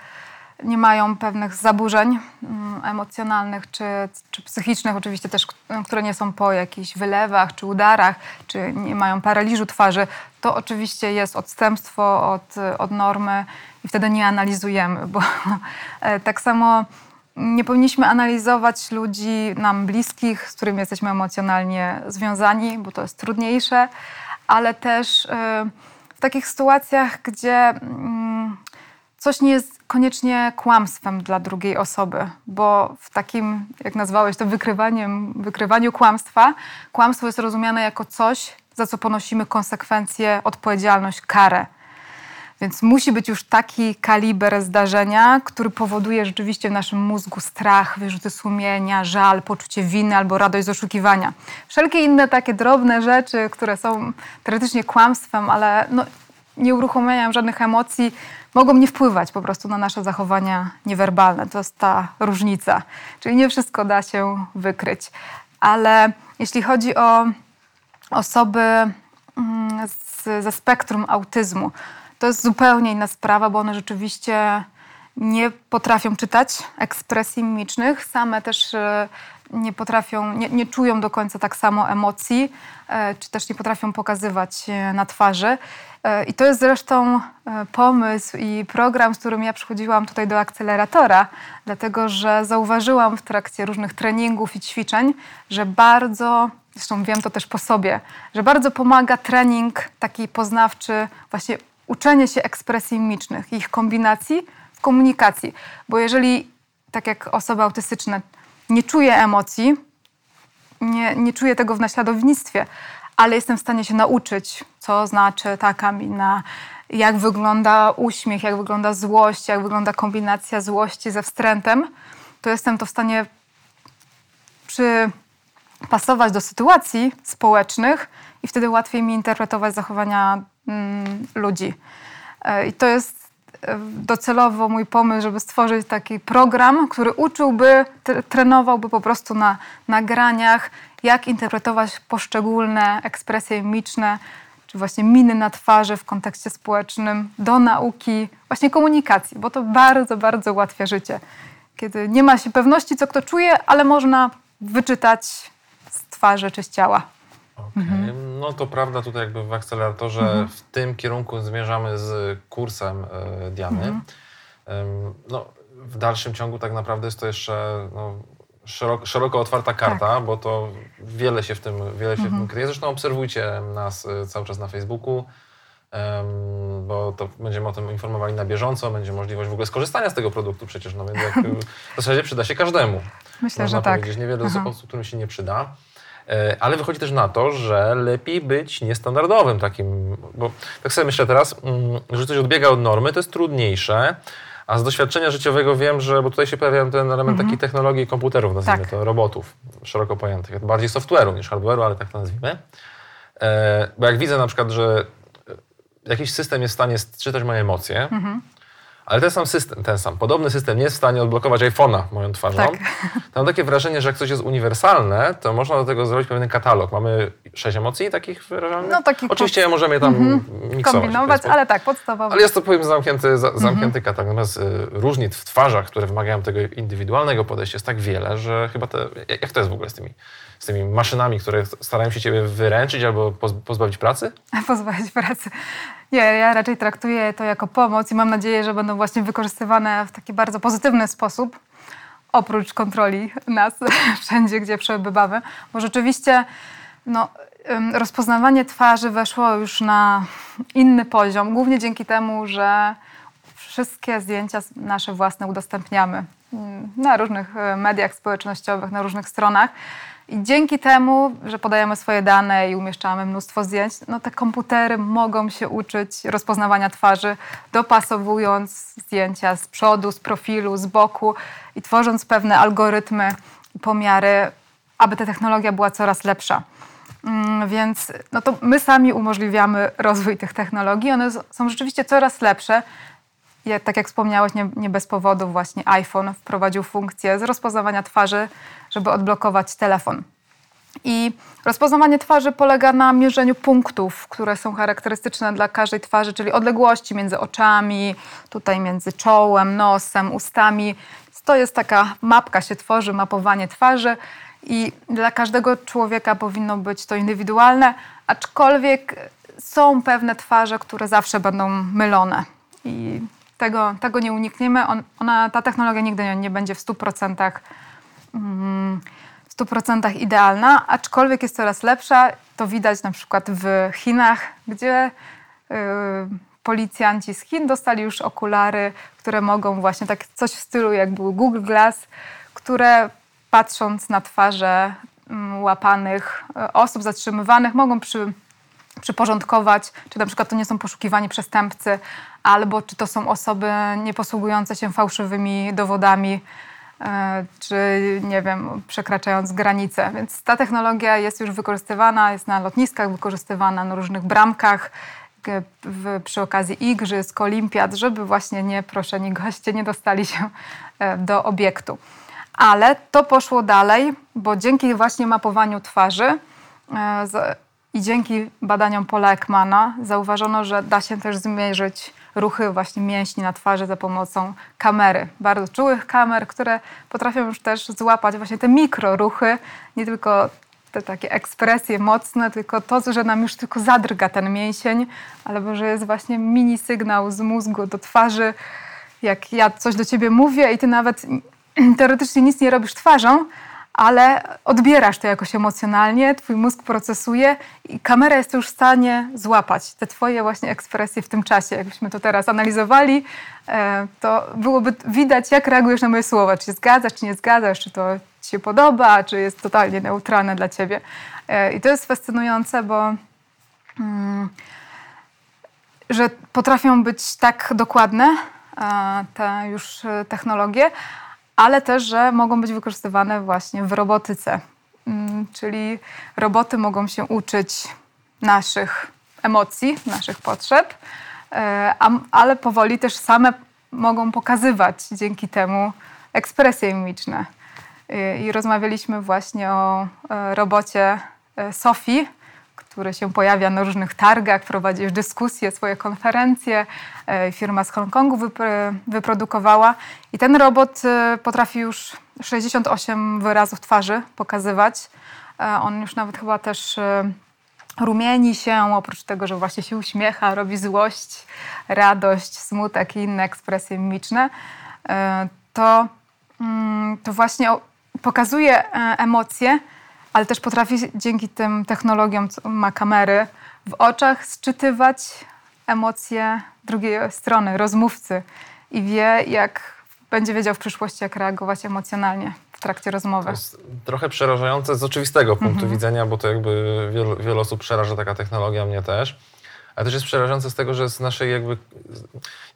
nie mają pewnych zaburzeń mm, emocjonalnych czy, czy psychicznych, oczywiście też, które nie są po jakichś wylewach czy udarach, czy nie mają paraliżu twarzy, to oczywiście jest odstępstwo od, od normy i wtedy nie analizujemy, bo <laughs> e, tak samo nie powinniśmy analizować ludzi nam bliskich, z którymi jesteśmy emocjonalnie związani, bo to jest trudniejsze, ale też e, w takich sytuacjach, gdzie mm, coś nie jest koniecznie kłamstwem dla drugiej osoby, bo w takim, jak nazwałeś to, wykrywaniem, wykrywaniu kłamstwa, kłamstwo jest rozumiane jako coś, za co ponosimy konsekwencje, odpowiedzialność, karę. Więc musi być już taki kaliber zdarzenia, który powoduje rzeczywiście w naszym mózgu strach, wyrzuty sumienia, żal, poczucie winy albo radość z oszukiwania. Wszelkie inne takie drobne rzeczy, które są teoretycznie kłamstwem, ale no, nie uruchamiają żadnych emocji, mogą nie wpływać po prostu na nasze zachowania niewerbalne. To jest ta różnica. Czyli nie wszystko da się wykryć. Ale jeśli chodzi o osoby mm, z, ze spektrum autyzmu, to jest zupełnie inna sprawa, bo one rzeczywiście nie potrafią czytać ekspresji mimicznych, same też e, nie potrafią, nie, nie, czują do końca tak samo emocji, e, czy też nie potrafią pokazywać na twarzy. E, I to jest zresztą pomysł i program, z którym ja przychodziłam tutaj do akceleratora, dlatego że zauważyłam w trakcie różnych treningów i ćwiczeń, że bardzo zresztą wiem to też po sobie, że bardzo pomaga trening taki poznawczy, właśnie uczenie się ekspresji mimicznych, ich kombinacji w komunikacji. Bo jeżeli, tak jak osoby autystyczne, nie czuję emocji, nie, nie czuję tego w naśladownictwie, ale jestem w stanie się nauczyć, co znaczy taka mina, jak wygląda uśmiech, jak wygląda złość, jak wygląda kombinacja złości ze wstrętem, to jestem to w stanie przypasować do sytuacji społecznych i wtedy łatwiej mi interpretować zachowania ludzi. E, I to jest e, docelowo mój pomysł, żeby stworzyć taki program, który uczyłby, trenowałby po prostu na nagraniach, jak interpretować poszczególne ekspresje mimiczne, czy właśnie miny na twarzy w kontekście społecznym, do nauki, właśnie komunikacji, bo to bardzo, bardzo ułatwia życie. Kiedy nie ma się pewności, co kto czuje, ale można wyczytać z twarzy czy z ciała. Okay. Mhm. No to prawda, tutaj jakby w akceleratorze mhm. w tym kierunku zmierzamy z kursem y, Diany. Mhm. no, w dalszym ciągu tak naprawdę jest to jeszcze no, szeroko, szeroko otwarta karta, tak. bo to wiele się w tym, wiele się w tym mhm. kryje. Zresztą obserwujcie nas y, cały czas na Facebooku, bo to będziemy o tym informowali na bieżąco, będzie możliwość w ogóle skorzystania z tego produktu przecież, no więc jak, <laughs> w zasadzie przyda się każdemu. Myślę, Można że tak. Niewiele Aha. osób, którym się nie przyda. E, ale wychodzi też na to, że lepiej być niestandardowym takim, bo tak sobie myślę teraz, mm, że coś odbiega od normy, to jest trudniejsze, a z doświadczenia życiowego wiem, że, bo tutaj się pojawia ten element mhm. takiej technologii komputerów, nazwijmy tak. to, robotów szeroko pojętych, bardziej software'u niż hardware'u, ale tak to nazwijmy. E, bo jak widzę na przykład, że jakiś system jest w stanie czytać moje emocje, mhm. Ale ten sam system, ten sam, podobny system nie jest w stanie odblokować iPhone'a moją twarzą. Tak. <laughs> Mam takie wrażenie, że jak coś jest uniwersalne, to można do tego zrobić pewien katalog. Mamy sześć emocji takich wyrażalnych? No, takich Oczywiście pod... możemy je tam mm -hmm. miksować. Kombinować, ale tak, podstawowo. Ale jest to powiem zamknięty, za, zamknięty mm -hmm. katalog. Natomiast y, różnic w twarzach, które wymagają tego indywidualnego podejścia jest tak wiele, że chyba te... Jak to jest w ogóle z tymi z tymi maszynami, które starają się ciebie wyręczyć albo pozbawić pracy? <laughs> Pozbawić pracy. Nie, ja raczej traktuję to jako pomoc i mam nadzieję, że będą właśnie wykorzystywane w taki bardzo pozytywny sposób, oprócz kontroli nas <laughs> wszędzie, gdzie przebywamy, bo rzeczywiście no, rozpoznawanie twarzy weszło już na inny poziom, głównie dzięki temu, że wszystkie zdjęcia nasze własne udostępniamy mm, na różnych e, mediach społecznościowych, na różnych stronach. I dzięki temu, że podajemy swoje dane i umieszczamy mnóstwo zdjęć, no te komputery mogą się uczyć rozpoznawania twarzy, dopasowując zdjęcia z przodu, z profilu, z boku i tworząc pewne algorytmy pomiary, aby ta technologia była coraz lepsza. Mm, więc no to my sami umożliwiamy rozwój tych technologii. One są rzeczywiście coraz lepsze. Tak jak wspomniałeś, nie, nie, bez powodu właśnie iPhone wprowadził funkcję z rozpoznawania twarzy, żeby odblokować telefon. I rozpoznawanie twarzy polega na mierzeniu punktów, które są charakterystyczne dla każdej twarzy, czyli odległości między oczami, tutaj między czołem, nosem, ustami. To jest taka mapka się tworzy, mapowanie twarzy i dla każdego człowieka powinno być to indywidualne, aczkolwiek są pewne twarze, które zawsze będą mylone. I tego, tego nie unikniemy. On, ona, ta technologia nigdy nie, nie będzie w 100%, mm, w 100% idealna, aczkolwiek jest coraz lepsza. To widać na przykład w Chinach, gdzie yy, policjanci z Chin dostali już okulary, które mogą właśnie tak coś w stylu jak był Google Glass, które patrząc na twarze mm, łapanych y, osób zatrzymywanych mogą przy przyporządkować, czy na przykład to nie są poszukiwani przestępcy, albo czy to są osoby nieposługujące się fałszywymi dowodami, czy nie wiem, przekraczając granice. Więc ta technologia jest już wykorzystywana, jest na lotniskach wykorzystywana, na różnych bramkach, w, przy okazji igrzysk, olimpiad, żeby właśnie nieproszeni goście nie dostali się e, do obiektu. Ale to poszło dalej, bo dzięki właśnie mapowaniu twarzy e, i dzięki badaniom Paula Ekmana zauważono, że da się też zmierzyć ruchy właśnie mięśni na twarzy za pomocą kamery, bardzo czułych kamer, które potrafią już też złapać właśnie te mikroruchy, nie tylko te takie ekspresje mocne, tylko to, że nam już tylko zadrga ten mięsień, albo że jest właśnie mini sygnał z mózgu do twarzy, jak ja coś do ciebie mówię i ty nawet teoretycznie nic nie robisz twarzą, ale odbierasz to jakoś emocjonalnie, twój mózg procesuje i kamera jest już w stanie złapać te twoje właśnie ekspresje w tym czasie. Jakbyśmy to teraz analizowali, e, to byłoby widać, jak reagujesz na moje słowa. Czy się zgadzasz, czy nie zgadzasz, czy to ci się podoba, czy jest totalnie neutralne dla ciebie. E, I to jest fascynujące, bo... Mm, że potrafią być tak dokładne e, te już technologie, ale też, że mogą być wykorzystywane właśnie w robotyce. Mm, czyli roboty mogą się uczyć naszych emocji, naszych potrzeb, e, ale powoli też same mogą pokazywać dzięki temu ekspresje mimiczne. E, I rozmawialiśmy właśnie o robocie Sofii, który się pojawia na różnych targach, prowadzi już dyskusje, swoje konferencje. E, firma z Hongkongu wyprodukowała i ten robot e, potrafi już 68 wyrazów twarzy pokazywać. E, on już nawet chyba też rumieni się, oprócz tego, że właśnie się uśmiecha, robi złość, radość, smutek i inne ekspresje mimiczne. To, mm, to właśnie pokazuje emocje, ale też potrafi dzięki tym technologiom, co ma kamery, w oczach sczytywać emocje drugiej strony, rozmówcy i wie, jak będzie wiedział w przyszłości, jak reagować emocjonalnie w trakcie rozmowy. To jest trochę przerażające z oczywistego punktu mm -hmm. widzenia, bo to jakby wiele, wiele osób przeraża taka technologia, mnie też ale też jest przerażające z tego, że z naszej jakby,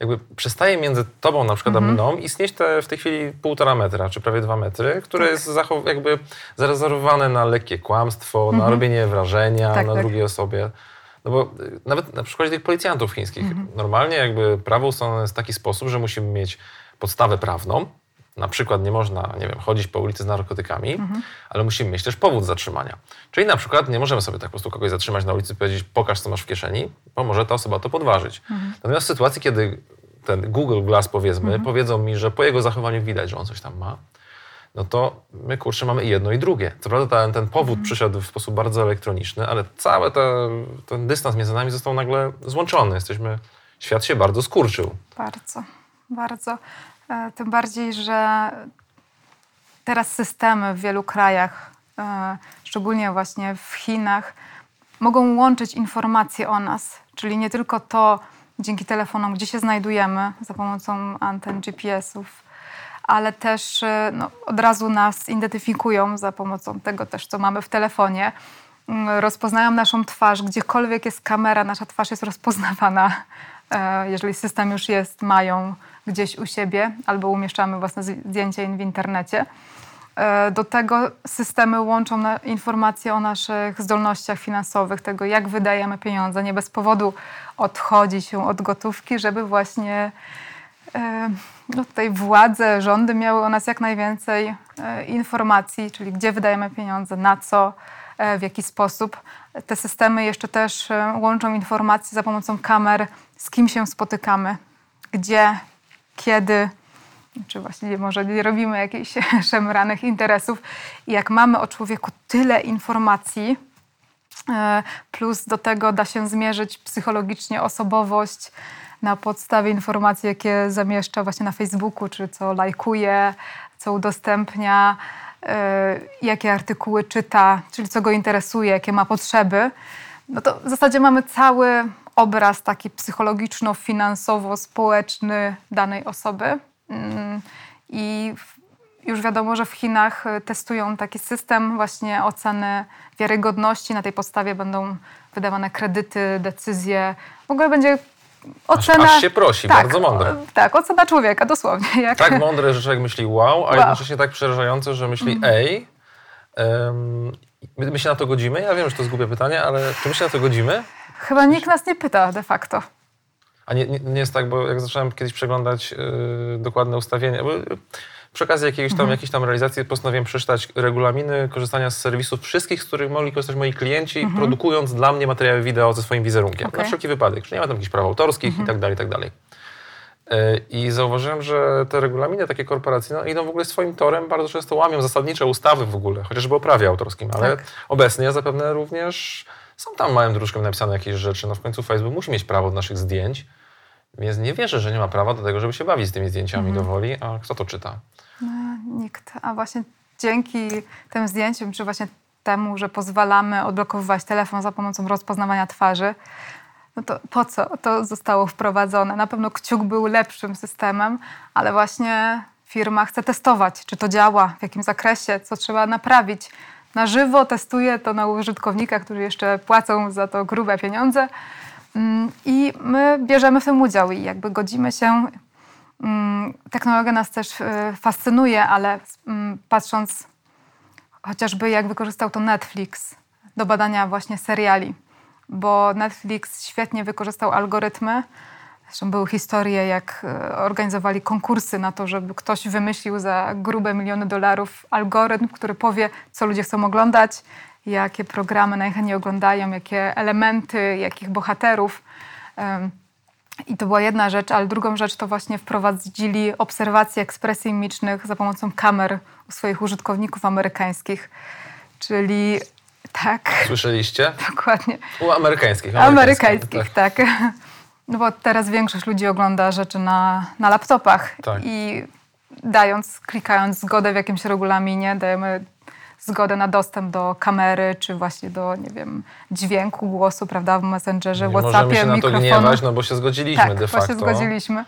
jakby przestaje między tobą na przykład mm -hmm. a mhm. mną istnieć te, w tej chwili półtora metra, czy prawie dwa metry, które tak. jest jakby zarezerwowane na lekkie kłamstwo, mm -hmm. na mhm. robienie wrażenia tak, na tak. drugiej osobie. No bo y, nawet na przykładzie tych policjantów chińskich, mm -hmm. normalnie jakby prawo ustalone jest w taki sposób, że musimy mieć podstawę prawną, na przykład nie można, nie wiem, chodzić po ulicy z narkotykami, mhm. ale musimy mieć też powód zatrzymania. Czyli na przykład nie możemy sobie tak po prostu kogoś zatrzymać na ulicy i powiedzieć, pokaż co masz w kieszeni, bo może ta osoba to podważyć. Mhm. Natomiast w sytuacji, kiedy ten Google Glass powiedzmy, mhm. powiedzą mi, że po jego zachowaniu widać, że on coś tam ma, no to my kurczę mamy i jedno i drugie. Co prawda ten, ten powód mhm. przyszedł w sposób bardzo elektroniczny, ale cały te, ten dystans między nami został nagle złączony. Jesteśmy, świat się bardzo skurczył. Bardzo, bardzo. E, tym bardziej, że teraz systemy w wielu krajach, e, szczególnie właśnie w Chinach, mogą łączyć informacje o nas, czyli nie tylko to dzięki telefonom, gdzie się znajdujemy za pomocą anten GPS-ów, ale też e, no, od razu nas identyfikują za pomocą tego też, co mamy w telefonie. Mm, rozpoznają naszą twarz, gdziekolwiek jest kamera, nasza twarz jest rozpoznawana. Jeżeli system już jest, mają gdzieś u siebie albo umieszczamy własne zdjęcia w internecie. E, do tego systemy łączą informacje o naszych zdolnościach finansowych, tego jak wydajemy pieniądze. Nie bez powodu odchodzi się od gotówki, żeby właśnie e, no, tutaj władze, rządy miały o nas jak najwięcej e, informacji, czyli gdzie wydajemy pieniądze, na co, w jaki sposób. Te systemy jeszcze też łączą informacje za pomocą kamer, z kim się spotykamy, gdzie kiedy, czy właśnie może nie robimy jakichś <laughs> szemranych interesów. I jak mamy o człowieku tyle informacji, e, plus do tego da się zmierzyć psychologicznie osobowość na podstawie informacji, jakie zamieszcza właśnie na Facebooku, czy co lajkuje, co udostępnia, e, jakie artykuły czyta, czyli co go interesuje, jakie ma potrzeby, no to w zasadzie mamy cały obraz taki psychologiczno-finansowo-społeczny danej osoby. Mm, I już wiadomo, że w Chinach y, testują taki system właśnie oceny wiarygodności. Na tej podstawie będą wydawane kredyty, decyzje. W ogóle będzie ocena... Aż, aż się prosi, tak, bardzo mądre. Tak, ocena człowieka, dosłownie. Jak... Tak mądre, że człowiek myśli wow, a wow. jednocześnie tak przerażające, że myśli mm. ej, um, my, my się na to godzimy? Ja wiem, że to jest głupie pytanie, ale czy my się na to godzimy? Chyba nikt nas nie pyta de facto. A nie, nie, nie jest tak, bo jak zacząłem kiedyś przeglądać yy, dokładne ustawienia, bo, przy okazji jakiejś tam, mhm. jakiejś tam realizacji postanowiłem przeczytać regulaminy korzystania z serwisów wszystkich, z których mogli korzystać moi klienci, mhm. produkując dla mnie materiały wideo ze swoim wizerunkiem. Okay. Na wszelki wypadek, że nie ma tam jakichś praw autorskich mhm. i tak dalej, i tak dalej. Yy, I zauważyłem, że te regulaminy takie korporacyjne idą w ogóle swoim torem, bardzo często łamią zasadnicze ustawy w ogóle, chociażby o prawie autorskim, ale tak. obecnie ja zapewne również są tam małym druczkiem napisane jakieś rzeczy. No w końcu Facebook musi mieć prawo do naszych zdjęć, więc nie wierzę, że nie ma prawa do tego, żeby się bawić z tymi zdjęciami mm. do woli. A kto to czyta? No, nikt. A właśnie dzięki tym zdjęciom, czy właśnie temu, że pozwalamy odblokowywać telefon za pomocą rozpoznawania twarzy, no to po co to zostało wprowadzone? Na pewno kciuk był lepszym systemem, ale właśnie firma chce testować, czy to działa, w jakim zakresie, co trzeba naprawić. Na żywo testuje to na użytkownikach, którzy jeszcze płacą za to grube pieniądze. Mm, I my bierzemy w tym udział i jakby godzimy się. Mm, technologia nas też e, fascynuje, ale mm, patrząc chociażby jak wykorzystał to Netflix do badania właśnie seriali, bo Netflix świetnie wykorzystał algorytmy. Zresztą były historie, jak e, organizowali konkursy na to, żeby ktoś wymyślił za grube miliony dolarów algorytm, który powie, co ludzie chcą oglądać, jakie programy najchętniej oglądają, jakie elementy, jakich bohaterów. I to była jedna rzecz, ale drugą rzecz to właśnie wprowadzili obserwacje ekspresji mimicznych za pomocą kamer u swoich użytkowników amerykańskich. Czyli tak. Słyszeliście? <laughs> Dokładnie. U amerykańskich. Amerykańskich, tak. tak. <laughs> No bo teraz większość ludzi ogląda rzeczy na, na laptopach tak. i dając, klikając zgodę w jakimś regulaminie, dajemy zgodę na dostęp do kamery, czy właśnie do, nie wiem, dźwięku, głosu, prawda, w Messengerze, nie Whatsappie, możemy się na to gniewać, no bo się zgodziliśmy tak, de facto. Tak, się zgodziliśmy.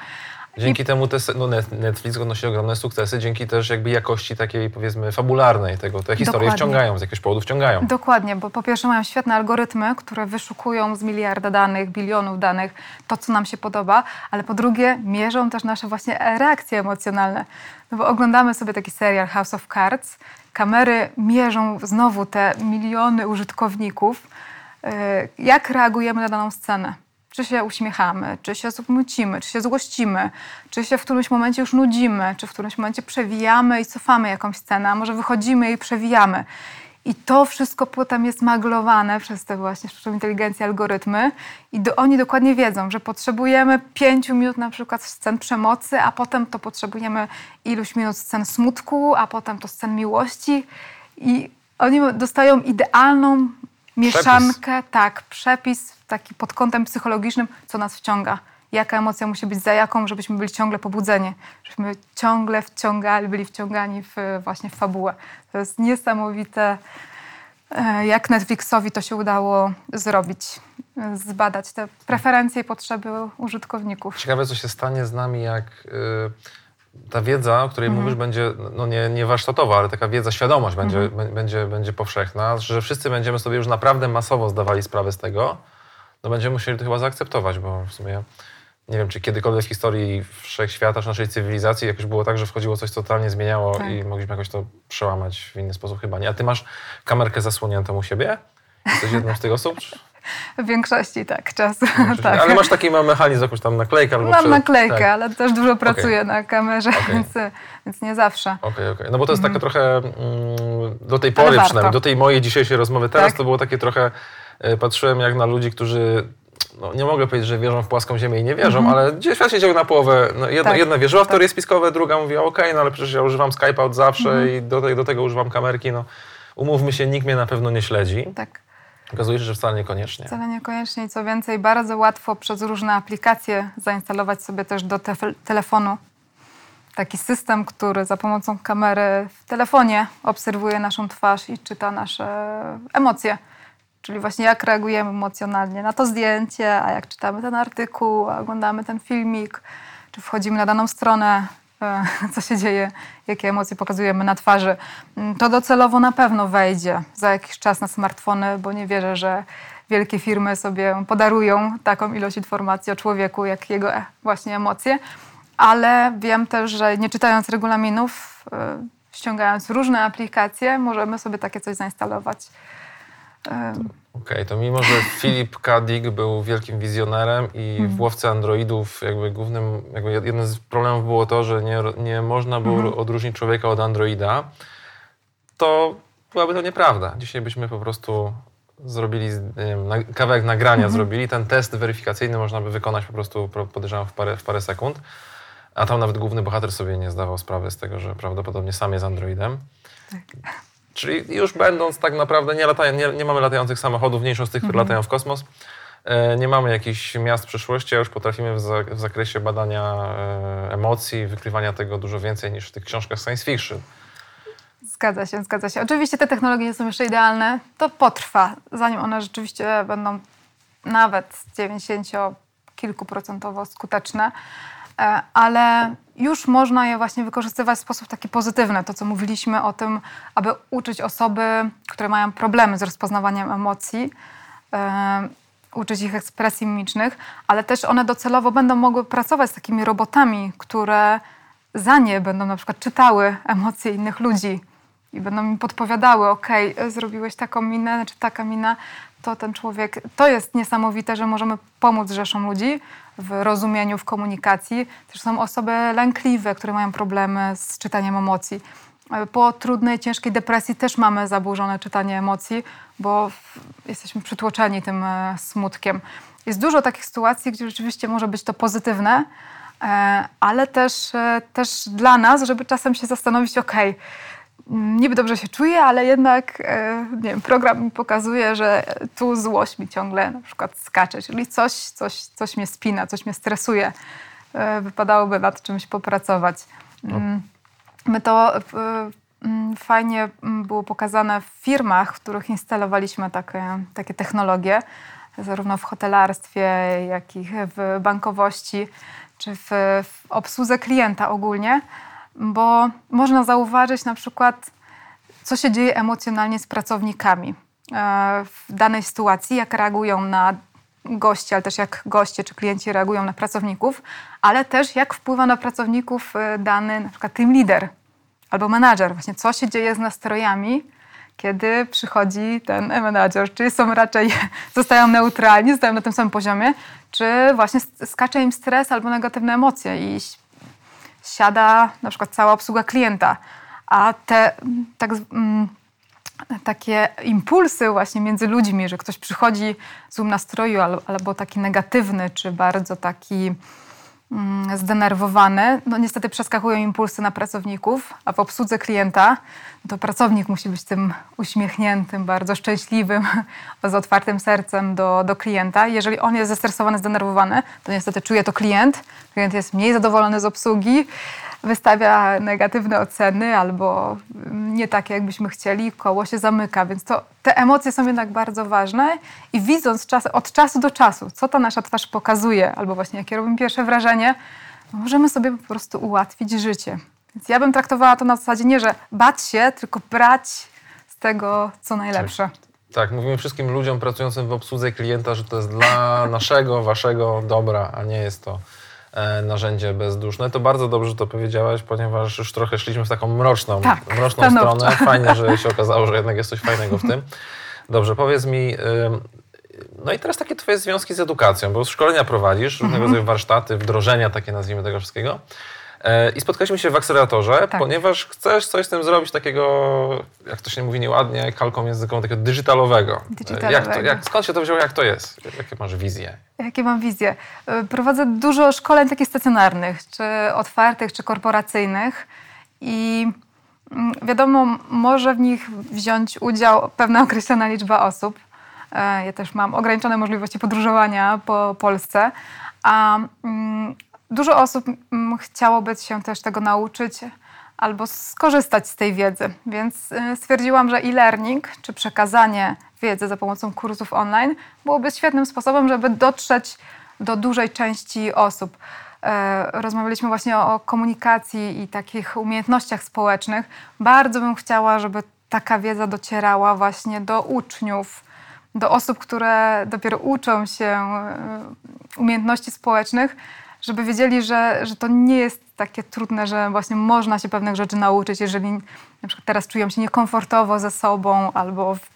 Dzięki temu te, no Netflix odnosi ogromne sukcesy, dzięki też jakby jakości takiej powiedzmy fabularnej tego. Te historie Dokładnie. wciągają, z jakiegoś powodu wciągają. Dokładnie, bo po pierwsze mają świetne algorytmy, które wyszukują z miliarda danych, bilionów danych to, co nam się podoba, ale po drugie mierzą też nasze właśnie reakcje emocjonalne. No bo oglądamy sobie taki serial House of Cards, kamery mierzą znowu te miliony użytkowników, e, jak reagujemy na daną scenę. Czy się uśmiechamy, czy się smucimy, czy się złościmy, czy się w którymś momencie już nudzimy, czy w którymś momencie przewijamy i cofamy jakąś scenę, a może wychodzimy i przewijamy. I to wszystko potem jest maglowane przez te właśnie sztuczną inteligencję, algorytmy i do, oni dokładnie wiedzą, że potrzebujemy pięciu minut na przykład scen przemocy, a potem to potrzebujemy iluś minut scen smutku, a potem to scen miłości i oni dostają idealną mieszankę, przepis. tak, przepis taki pod kątem psychologicznym, co nas wciąga. Jaka emocja musi być za jaką, żebyśmy byli ciągle pobudzeni, żebyśmy ciągle wciągali, byli wciągani w, właśnie w fabułę. To jest niesamowite, e, jak Netflixowi to się udało zrobić, zbadać te preferencje i potrzeby użytkowników. Ciekawe, co się stanie z nami, jak y, ta wiedza, o której mhm. mówisz, będzie no nie, nie warsztatowa, ale taka wiedza, świadomość będzie, mhm. będzie, będzie powszechna, że wszyscy będziemy sobie już naprawdę masowo zdawali sprawę z tego, no będziemy musieli to chyba zaakceptować, bo w sumie nie wiem, czy kiedykolwiek w historii wszechświata, czy naszej cywilizacji jakoś było tak, że wchodziło coś, co totalnie zmieniało tak. i mogliśmy jakoś to przełamać w inny sposób chyba nie. A ty masz kamerkę zasłoniętą u siebie? Jesteś jedną z tych osób? W większości tak, czasu. <laughs> tak. Ale masz taki ma mechanizm, jakąś tam naklejkę albo Mam przed... naklejkę, tak. ale też dużo pracuję okay. na kamerze, okay. <laughs> więc, więc nie zawsze. Okej, okay, okej. No bo to jest mm. taka trochę, mm, do tej pory przynajmniej, do tej mojej dzisiejszej rozmowy teraz, tak? to było takie trochę, patrzyłem jak na ludzi, którzy no, nie mogę powiedzieć, że wierzą w płaską ziemię i nie wierzą, mm -hmm. ale gdzieś świat się dział na połowę. No, jedna, tak. jedna wierzyła w teorie tak. spiskowe, druga mówiła, okej, okay, no ale przecież ja używam Skype'a od zawsze mm -hmm. i do, te, do tego używam kamerki. No, umówmy się, nikt mnie na pewno nie śledzi. Tak. Okazuje się, że wcale niekoniecznie. Wcale niekoniecznie co więcej, bardzo łatwo przez różne aplikacje zainstalować sobie też do te telefonu taki system, który za pomocą kamery w telefonie obserwuje naszą twarz i czyta nasze emocje. Czyli właśnie jak reagujemy emocjonalnie na to zdjęcie, a jak czytamy ten artykuł, a oglądamy ten filmik, czy wchodzimy na daną stronę, e, <laughs> co się dzieje, jakie emocje pokazujemy na twarzy. Mm, to docelowo na pewno wejdzie za jakiś czas na smartfony, bo nie wierzę, że wielkie firmy sobie podarują taką ilość informacji o człowieku, jak jego e, właśnie emocje. Ale wiem też, że nie czytając regulaminów, e, ściągając różne aplikacje, możemy sobie takie coś zainstalować Okej, okay, to mimo, że Filip K. Dick był wielkim wizjonerem i mm. w łowce androidów jakby głównym, jakby jednym z problemów było to, że nie, nie można było mm. odróżnić człowieka od androida, to byłaby to nieprawda. Dzisiaj byśmy po prostu zrobili, wiem, kawałek nagrania mm. zrobili, ten test weryfikacyjny można by wykonać po prostu, podejrzewam, w parę, w parę sekund. A tam nawet główny bohater sobie nie zdawał sprawy z tego, że prawdopodobnie sam jest androidem. Tak. Czyli już będąc tak naprawdę, nie, latają, nie, nie mamy latających samochodów, mniejszą z tych, które mhm. latają w kosmos, e, nie mamy jakichś miast przyszłości, a już potrafimy w, za, w zakresie badania e, emocji, wykrywania tego dużo więcej niż w tych książkach science fiction. Zgadza się, zgadza się. Oczywiście te technologie nie są jeszcze idealne. To potrwa, zanim one rzeczywiście będą nawet 90 kilkuprocentowo skuteczne, e, ale już można je właśnie wykorzystywać w sposób taki pozytywny. To, co mówiliśmy o tym, aby uczyć osoby, które mają problemy z rozpoznawaniem emocji, e, uczyć ich ekspresji mimicznych, ale też one docelowo będą mogły pracować z takimi robotami, które za nie będą na przykład czytały emocje innych ludzi i będą mi podpowiadały, ok, zrobiłeś taką minę, czy taka mina, to ten człowiek, to jest niesamowite, że możemy pomóc rzeszom ludzi w rozumieniu, w komunikacji. Też są osoby lękliwe, które mają problemy z czytaniem emocji. Po trudnej, ciężkiej depresji też mamy zaburzone czytanie emocji, bo jesteśmy przytłoczeni tym e, smutkiem. Jest dużo takich sytuacji, gdzie rzeczywiście może być to pozytywne, e, ale też, e, też dla nas, żeby czasem się zastanowić, ok, niby dobrze się czuję, ale jednak nie wiem, program mi pokazuje, że tu złość mi ciągle na przykład skacze, czyli coś, coś, coś mnie spina, coś mnie stresuje. Wypadałoby nad czymś popracować. No. Mm. My to Mm, fajnie mm, było pokazane w firmach, w których instalowaliśmy takie, takie technologie, zarówno w hotelarstwie, jak i w bankowości, czy w, w obsłudze klienta ogólnie, bo można zauważyć na przykład, co się dzieje emocjonalnie z pracownikami e, w danej sytuacji, jak reagują na goście, ale też jak goście czy klienci reagują na pracowników, ale też jak wpływa na pracowników e, dany na przykład team leader, albo menadżer. Właśnie co się dzieje z nastrojami, kiedy przychodzi ten menadżer? Czy są raczej, <laughs> zostają neutralni, zostają na tym samym poziomie, czy właśnie skacze im stres albo negatywne emocje i siada na przykład cała obsługa klienta. A te tak, mm, takie impulsy właśnie między ludźmi, że ktoś przychodzi w złym nastroju albo taki negatywny, czy bardzo taki Mm, zdenerwowane, no niestety przeskakują impulsy na pracowników, a w obsłudze klienta to pracownik musi być tym uśmiechniętym, bardzo szczęśliwym, <laughs> z otwartym sercem do, do klienta. Jeżeli on jest zestresowany, zdenerwowany, to niestety czuje to klient. Klient jest mniej zadowolony z obsługi, wystawia negatywne oceny albo nie takie, jakbyśmy chcieli, koło się zamyka. Więc to, te emocje są jednak bardzo ważne i widząc czas, od czasu do czasu, co ta nasza twarz pokazuje, albo właśnie jakie robimy pierwsze wrażenie, możemy sobie po prostu ułatwić życie. Więc ja bym traktowała to na zasadzie nie, że bać się, tylko brać z tego, co najlepsze. Tak, mówimy wszystkim ludziom pracującym w obsłudze klienta, że to jest dla naszego, waszego dobra, a nie jest to narzędzie bezduszne. To bardzo dobrze że to powiedziałaś, ponieważ już trochę szliśmy w taką mroczną, tak, mroczną stronę. Fajnie, że się okazało, że jednak jest coś fajnego w tym. Dobrze, powiedz mi, no i teraz takie twoje związki z edukacją, bo szkolenia prowadzisz, różnego mhm. rodzaju warsztaty, wdrożenia takie nazwijmy tego wszystkiego. E, I spotkaliśmy się w akceleratorze, tak. ponieważ chcesz coś z tym zrobić takiego, jak to się mówi nieładnie, kalką językową, takiego digitalowego. digitalowego. Jak to, jak, skąd się to wzięło, jak to jest? Jakie masz wizje? Jakie mam wizje? E, prowadzę dużo szkoleń takich stacjonarnych, czy otwartych, czy korporacyjnych i mm, wiadomo, może w nich wziąć udział pewna określona liczba osób. E, ja też mam ograniczone możliwości podróżowania po Polsce, a mm, Dużo osób mm, chciałoby się też tego nauczyć albo skorzystać z tej wiedzy, więc y, stwierdziłam, że e-learning czy przekazanie wiedzy za pomocą kursów online byłoby świetnym sposobem, żeby dotrzeć do dużej części osób. E, rozmawialiśmy właśnie o komunikacji i takich umiejętnościach społecznych. Bardzo bym chciała, żeby taka wiedza docierała właśnie do uczniów, do osób, które dopiero uczą się y, umiejętności społecznych, żeby wiedzieli, że, że to nie jest takie trudne, że właśnie można się pewnych rzeczy nauczyć, jeżeli na przykład teraz czują się niekomfortowo ze sobą albo w,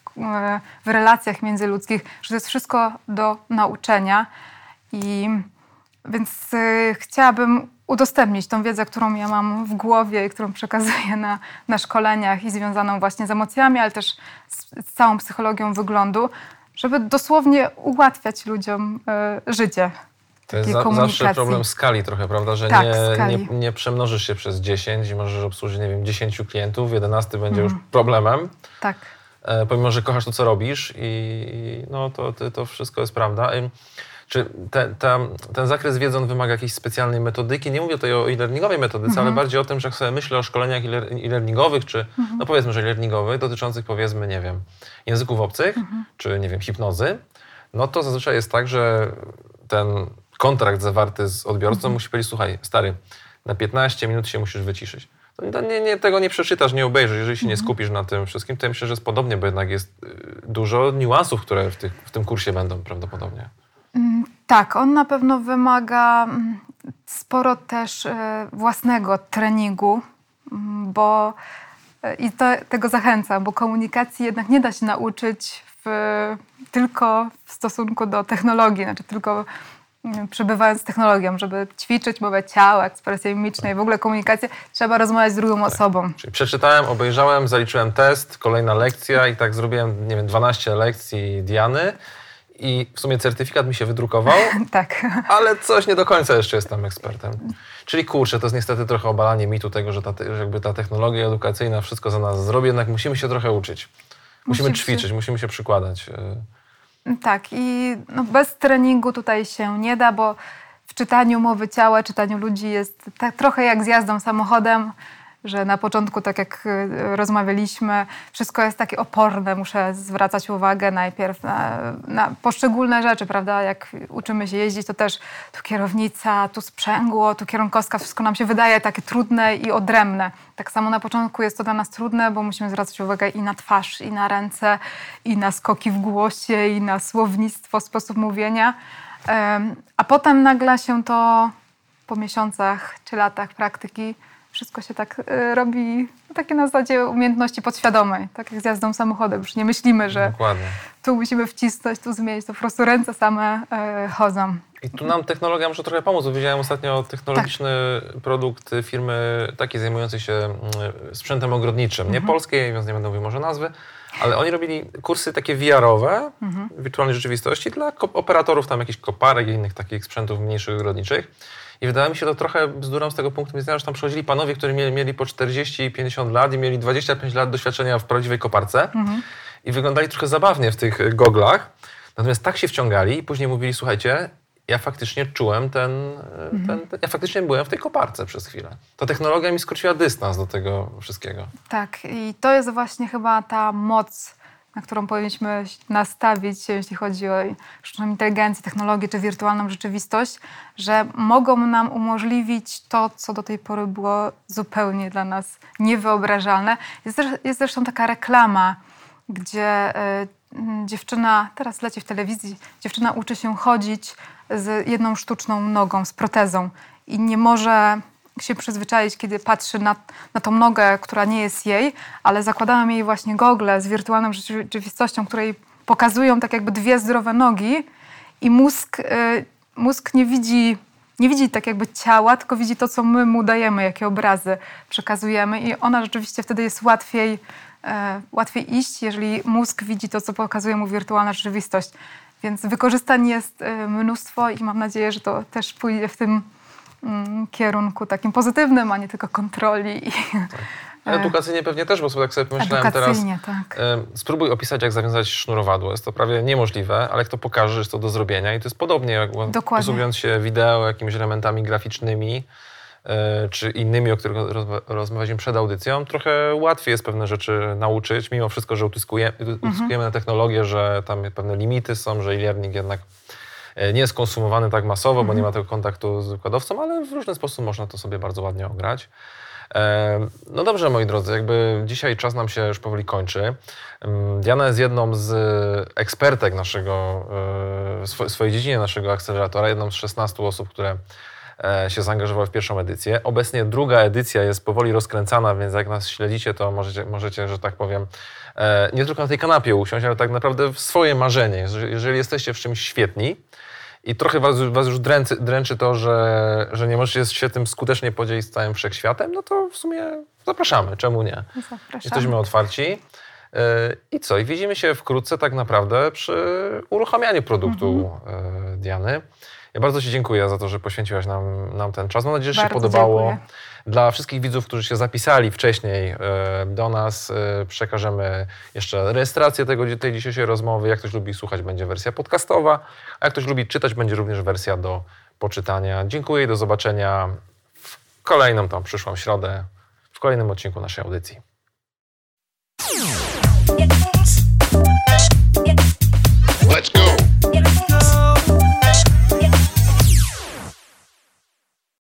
w relacjach międzyludzkich, że to jest wszystko do nauczenia. I więc y, chciałabym udostępnić tą wiedzę, którą ja mam w głowie i którą przekazuję na, na szkoleniach i związaną właśnie z emocjami, ale też z, z całą psychologią wyglądu, żeby dosłownie ułatwiać ludziom y, życie. To jest za, zawsze problem skali trochę, prawda? Że tak, nie, nie, nie, przemnożysz się przez 10 i możesz obsłużyć, nie wiem, 10 klientów, 11 będzie mm. już problemem. Tak. E, pomimo, że kochasz to, co robisz i no to, to wszystko jest prawda. Czy te, ta, ten zakres wiedzy on wymaga jakiejś specjalnej metodyki? Nie mówię tutaj o e-learningowej metodyce, mhm. ale bardziej o tym, że jak sobie myślę o szkoleniach e-learningowych, czy mhm. no powiedzmy, że e-learningowych, dotyczących powiedzmy, nie wiem, języków obcych, mhm. czy nie wiem, hipnozy, no to zazwyczaj jest tak, że ten kontrakt zawarty z odbiorcą mhm. musi powiedzieć, słuchaj, stary, na 15 minut się musisz wyciszyć. To nie, nie, tego nie przeczytasz, nie obejrzysz. Jeżeli się nie mhm. skupisz na tym wszystkim, to ja myślę, że jest podobnie, bo jednak jest y, dużo niuansów, które w, tych, w tym kursie będą prawdopodobnie. Mm, tak, on na pewno wymaga mm, sporo też y, własnego treningu, mm, bo y, i to, tego zachęcam, bo komunikacji jednak nie da się nauczyć w, tylko w stosunku do technologii, znaczy tylko przebywając z technologią, żeby ćwiczyć mowę ciała, ekspresję mimiczną i w ogóle komunikację, trzeba rozmawiać z drugą tak. osobą. Czyli przeczytałem, obejrzałem, zaliczyłem test, kolejna lekcja i tak zrobiłem, nie wiem, 12 lekcji Diany i w sumie certyfikat mi się wydrukował. <laughs> tak. Ale coś nie do końca jeszcze jestem ekspertem. Czyli kurczę, to jest niestety trochę obalanie mitu tego, że, ta, że jakby ta technologia edukacyjna wszystko za nas zrobi, jednak musimy się trochę uczyć. Musimy, musimy ćwiczyć, się... musimy się przykładać. Tak, i no bez treningu tutaj się nie da, bo w czytaniu mowy ciała, czytaniu ludzi jest tak, trochę jak z jazdą samochodem że na początku, tak jak y, rozmawialiśmy, wszystko jest takie oporne. Muszę zwracać uwagę najpierw na, na, poszczególne rzeczy, prawda? Jak uczymy się jeździć, to też tu kierownica, tu sprzęgło, tu kierunkowskaz, wszystko nam się wydaje takie trudne i odrębne. Tak samo na początku jest to dla nas trudne, bo musimy zwracać uwagę i na twarz, i na ręce, i na skoki w głosie, i na słownictwo, sposób mówienia. A potem nagle się to po miesiącach czy latach praktyki wszystko się tak y, robi, takie na zasadzie umiejętności podświadomej, tak jak z jazdą samochodem. Już nie myślimy, że Dokładnie. tu musimy wcisnąć, tu zmienić, to po prostu ręce same y, chodzą. I tu nam technologia może trochę pomóc. Widziałem ostatnio technologiczny tak. produkt firmy takiej zajmującej się mm, sprzętem ogrodniczym, mhm. nie polskiej, więc nie będę mówił może nazwy, ale oni robili kursy takie VR-owe, mhm. wirtualnej rzeczywistości dla operatorów tam jakichś koparek i innych takich sprzętów mniejszych ogrodniczych. I wydaje mi się to trochę bzdurą z tego punktu widzenia, że tam przychodzili panowie, którzy mieli, mieli po 40 i 50 lat i mieli 25 lat doświadczenia w prawdziwej koparce mhm. i wyglądali trochę zabawnie w tych goglach. Natomiast tak się wciągali i później mówili, słuchajcie, ja faktycznie czułem ten, mhm. ten, ten, ja faktycznie byłem w tej koparce przez chwilę. Ta technologia mi skróciła dystans do tego wszystkiego. Tak i to jest właśnie chyba ta moc na którą powinniśmy nastawić się, jeśli chodzi o sztuczną inteligencję, technologię czy wirtualną rzeczywistość, że mogą nam umożliwić to, co do tej pory było zupełnie dla nas niewyobrażalne. Jest, też, jest zresztą taka reklama, gdzie y, dziewczyna, teraz leci w telewizji, dziewczyna uczy się chodzić z jedną sztuczną nogą, z protezą i nie może się przyzwyczaić, kiedy patrzy na, na tą nogę, która nie jest jej, ale zakładałam jej właśnie gogle z wirtualną rzeczywistością, której pokazują tak jakby dwie zdrowe nogi i mózg, y, mózg nie widzi nie widzi tak jakby ciała, tylko widzi to, co my mu dajemy, jakie obrazy przekazujemy i ona rzeczywiście wtedy jest łatwiej, y, łatwiej iść, jeżeli mózg widzi to, co pokazuje mu wirtualna rzeczywistość. Więc wykorzystań jest y, mnóstwo i mam nadzieję, że to też pójdzie w tym Mm, kierunku takim pozytywnym, a nie tylko kontroli. Tak. Edukacyjnie pewnie też, bo sobie tak sobie pomyślałem teraz. Tak. Spróbuj opisać, jak zawiązać sznurowadło. Jest to prawie niemożliwe, ale jak to pokażesz, jest to do zrobienia. I to jest podobnie, jak posługując się wideo, jakimiś elementami graficznymi, e, czy innymi, o których rozmawialiśmy przed audycją, trochę łatwiej jest pewne rzeczy nauczyć, mimo wszystko, że utyskujemy, utyskujemy mhm. na technologię, że tam pewne limity są, że e-learning jednak E, nie jest konsumowany tak masowo, bo nie ma tego kontaktu z wykładowcą, ale w różny sposób można to sobie bardzo ładnie ograć. E, no dobrze, moi drodzy, jakby dzisiaj czas nam się już powoli kończy. Diana jest jedną z ekspertek naszego, e, swojej dziedzinie naszego akceleratora, jedną z 16 osób, które się zaangażowały w pierwszą edycję. Obecnie druga edycja jest powoli rozkręcana, więc jak nas śledzicie, to możecie, możecie że tak powiem, nie tylko na tej kanapie usiąść, ale tak naprawdę w swoje marzenie. Jeżeli jesteście w czymś świetni, i trochę was, was już dręczy, dręczy to, że, że nie możecie się tym skutecznie podzielić z całym wszechświatem, no to w sumie zapraszamy, czemu nie? Zapraszamy. Jesteśmy otwarci. E, I co? I widzimy się wkrótce tak naprawdę przy uruchamianiu produktu mhm. E, Diany. Ja bardzo Ci dziękuję za to, że poświęciłaś nam, nam ten czas. Mam nadzieję, że bardzo się podobało. Dziękuję. Dla wszystkich widzów, którzy się zapisali wcześniej e, do nas, e, przekażemy jeszcze rejestrację tego, tej dzisiejszej rozmowy. Jak ktoś lubi słuchać, będzie wersja podcastowa, a jak ktoś lubi czytać, będzie również wersja do poczytania. Dziękuję i do zobaczenia w kolejną tam przyszłą środę, w kolejnym odcinku naszej audycji. Let's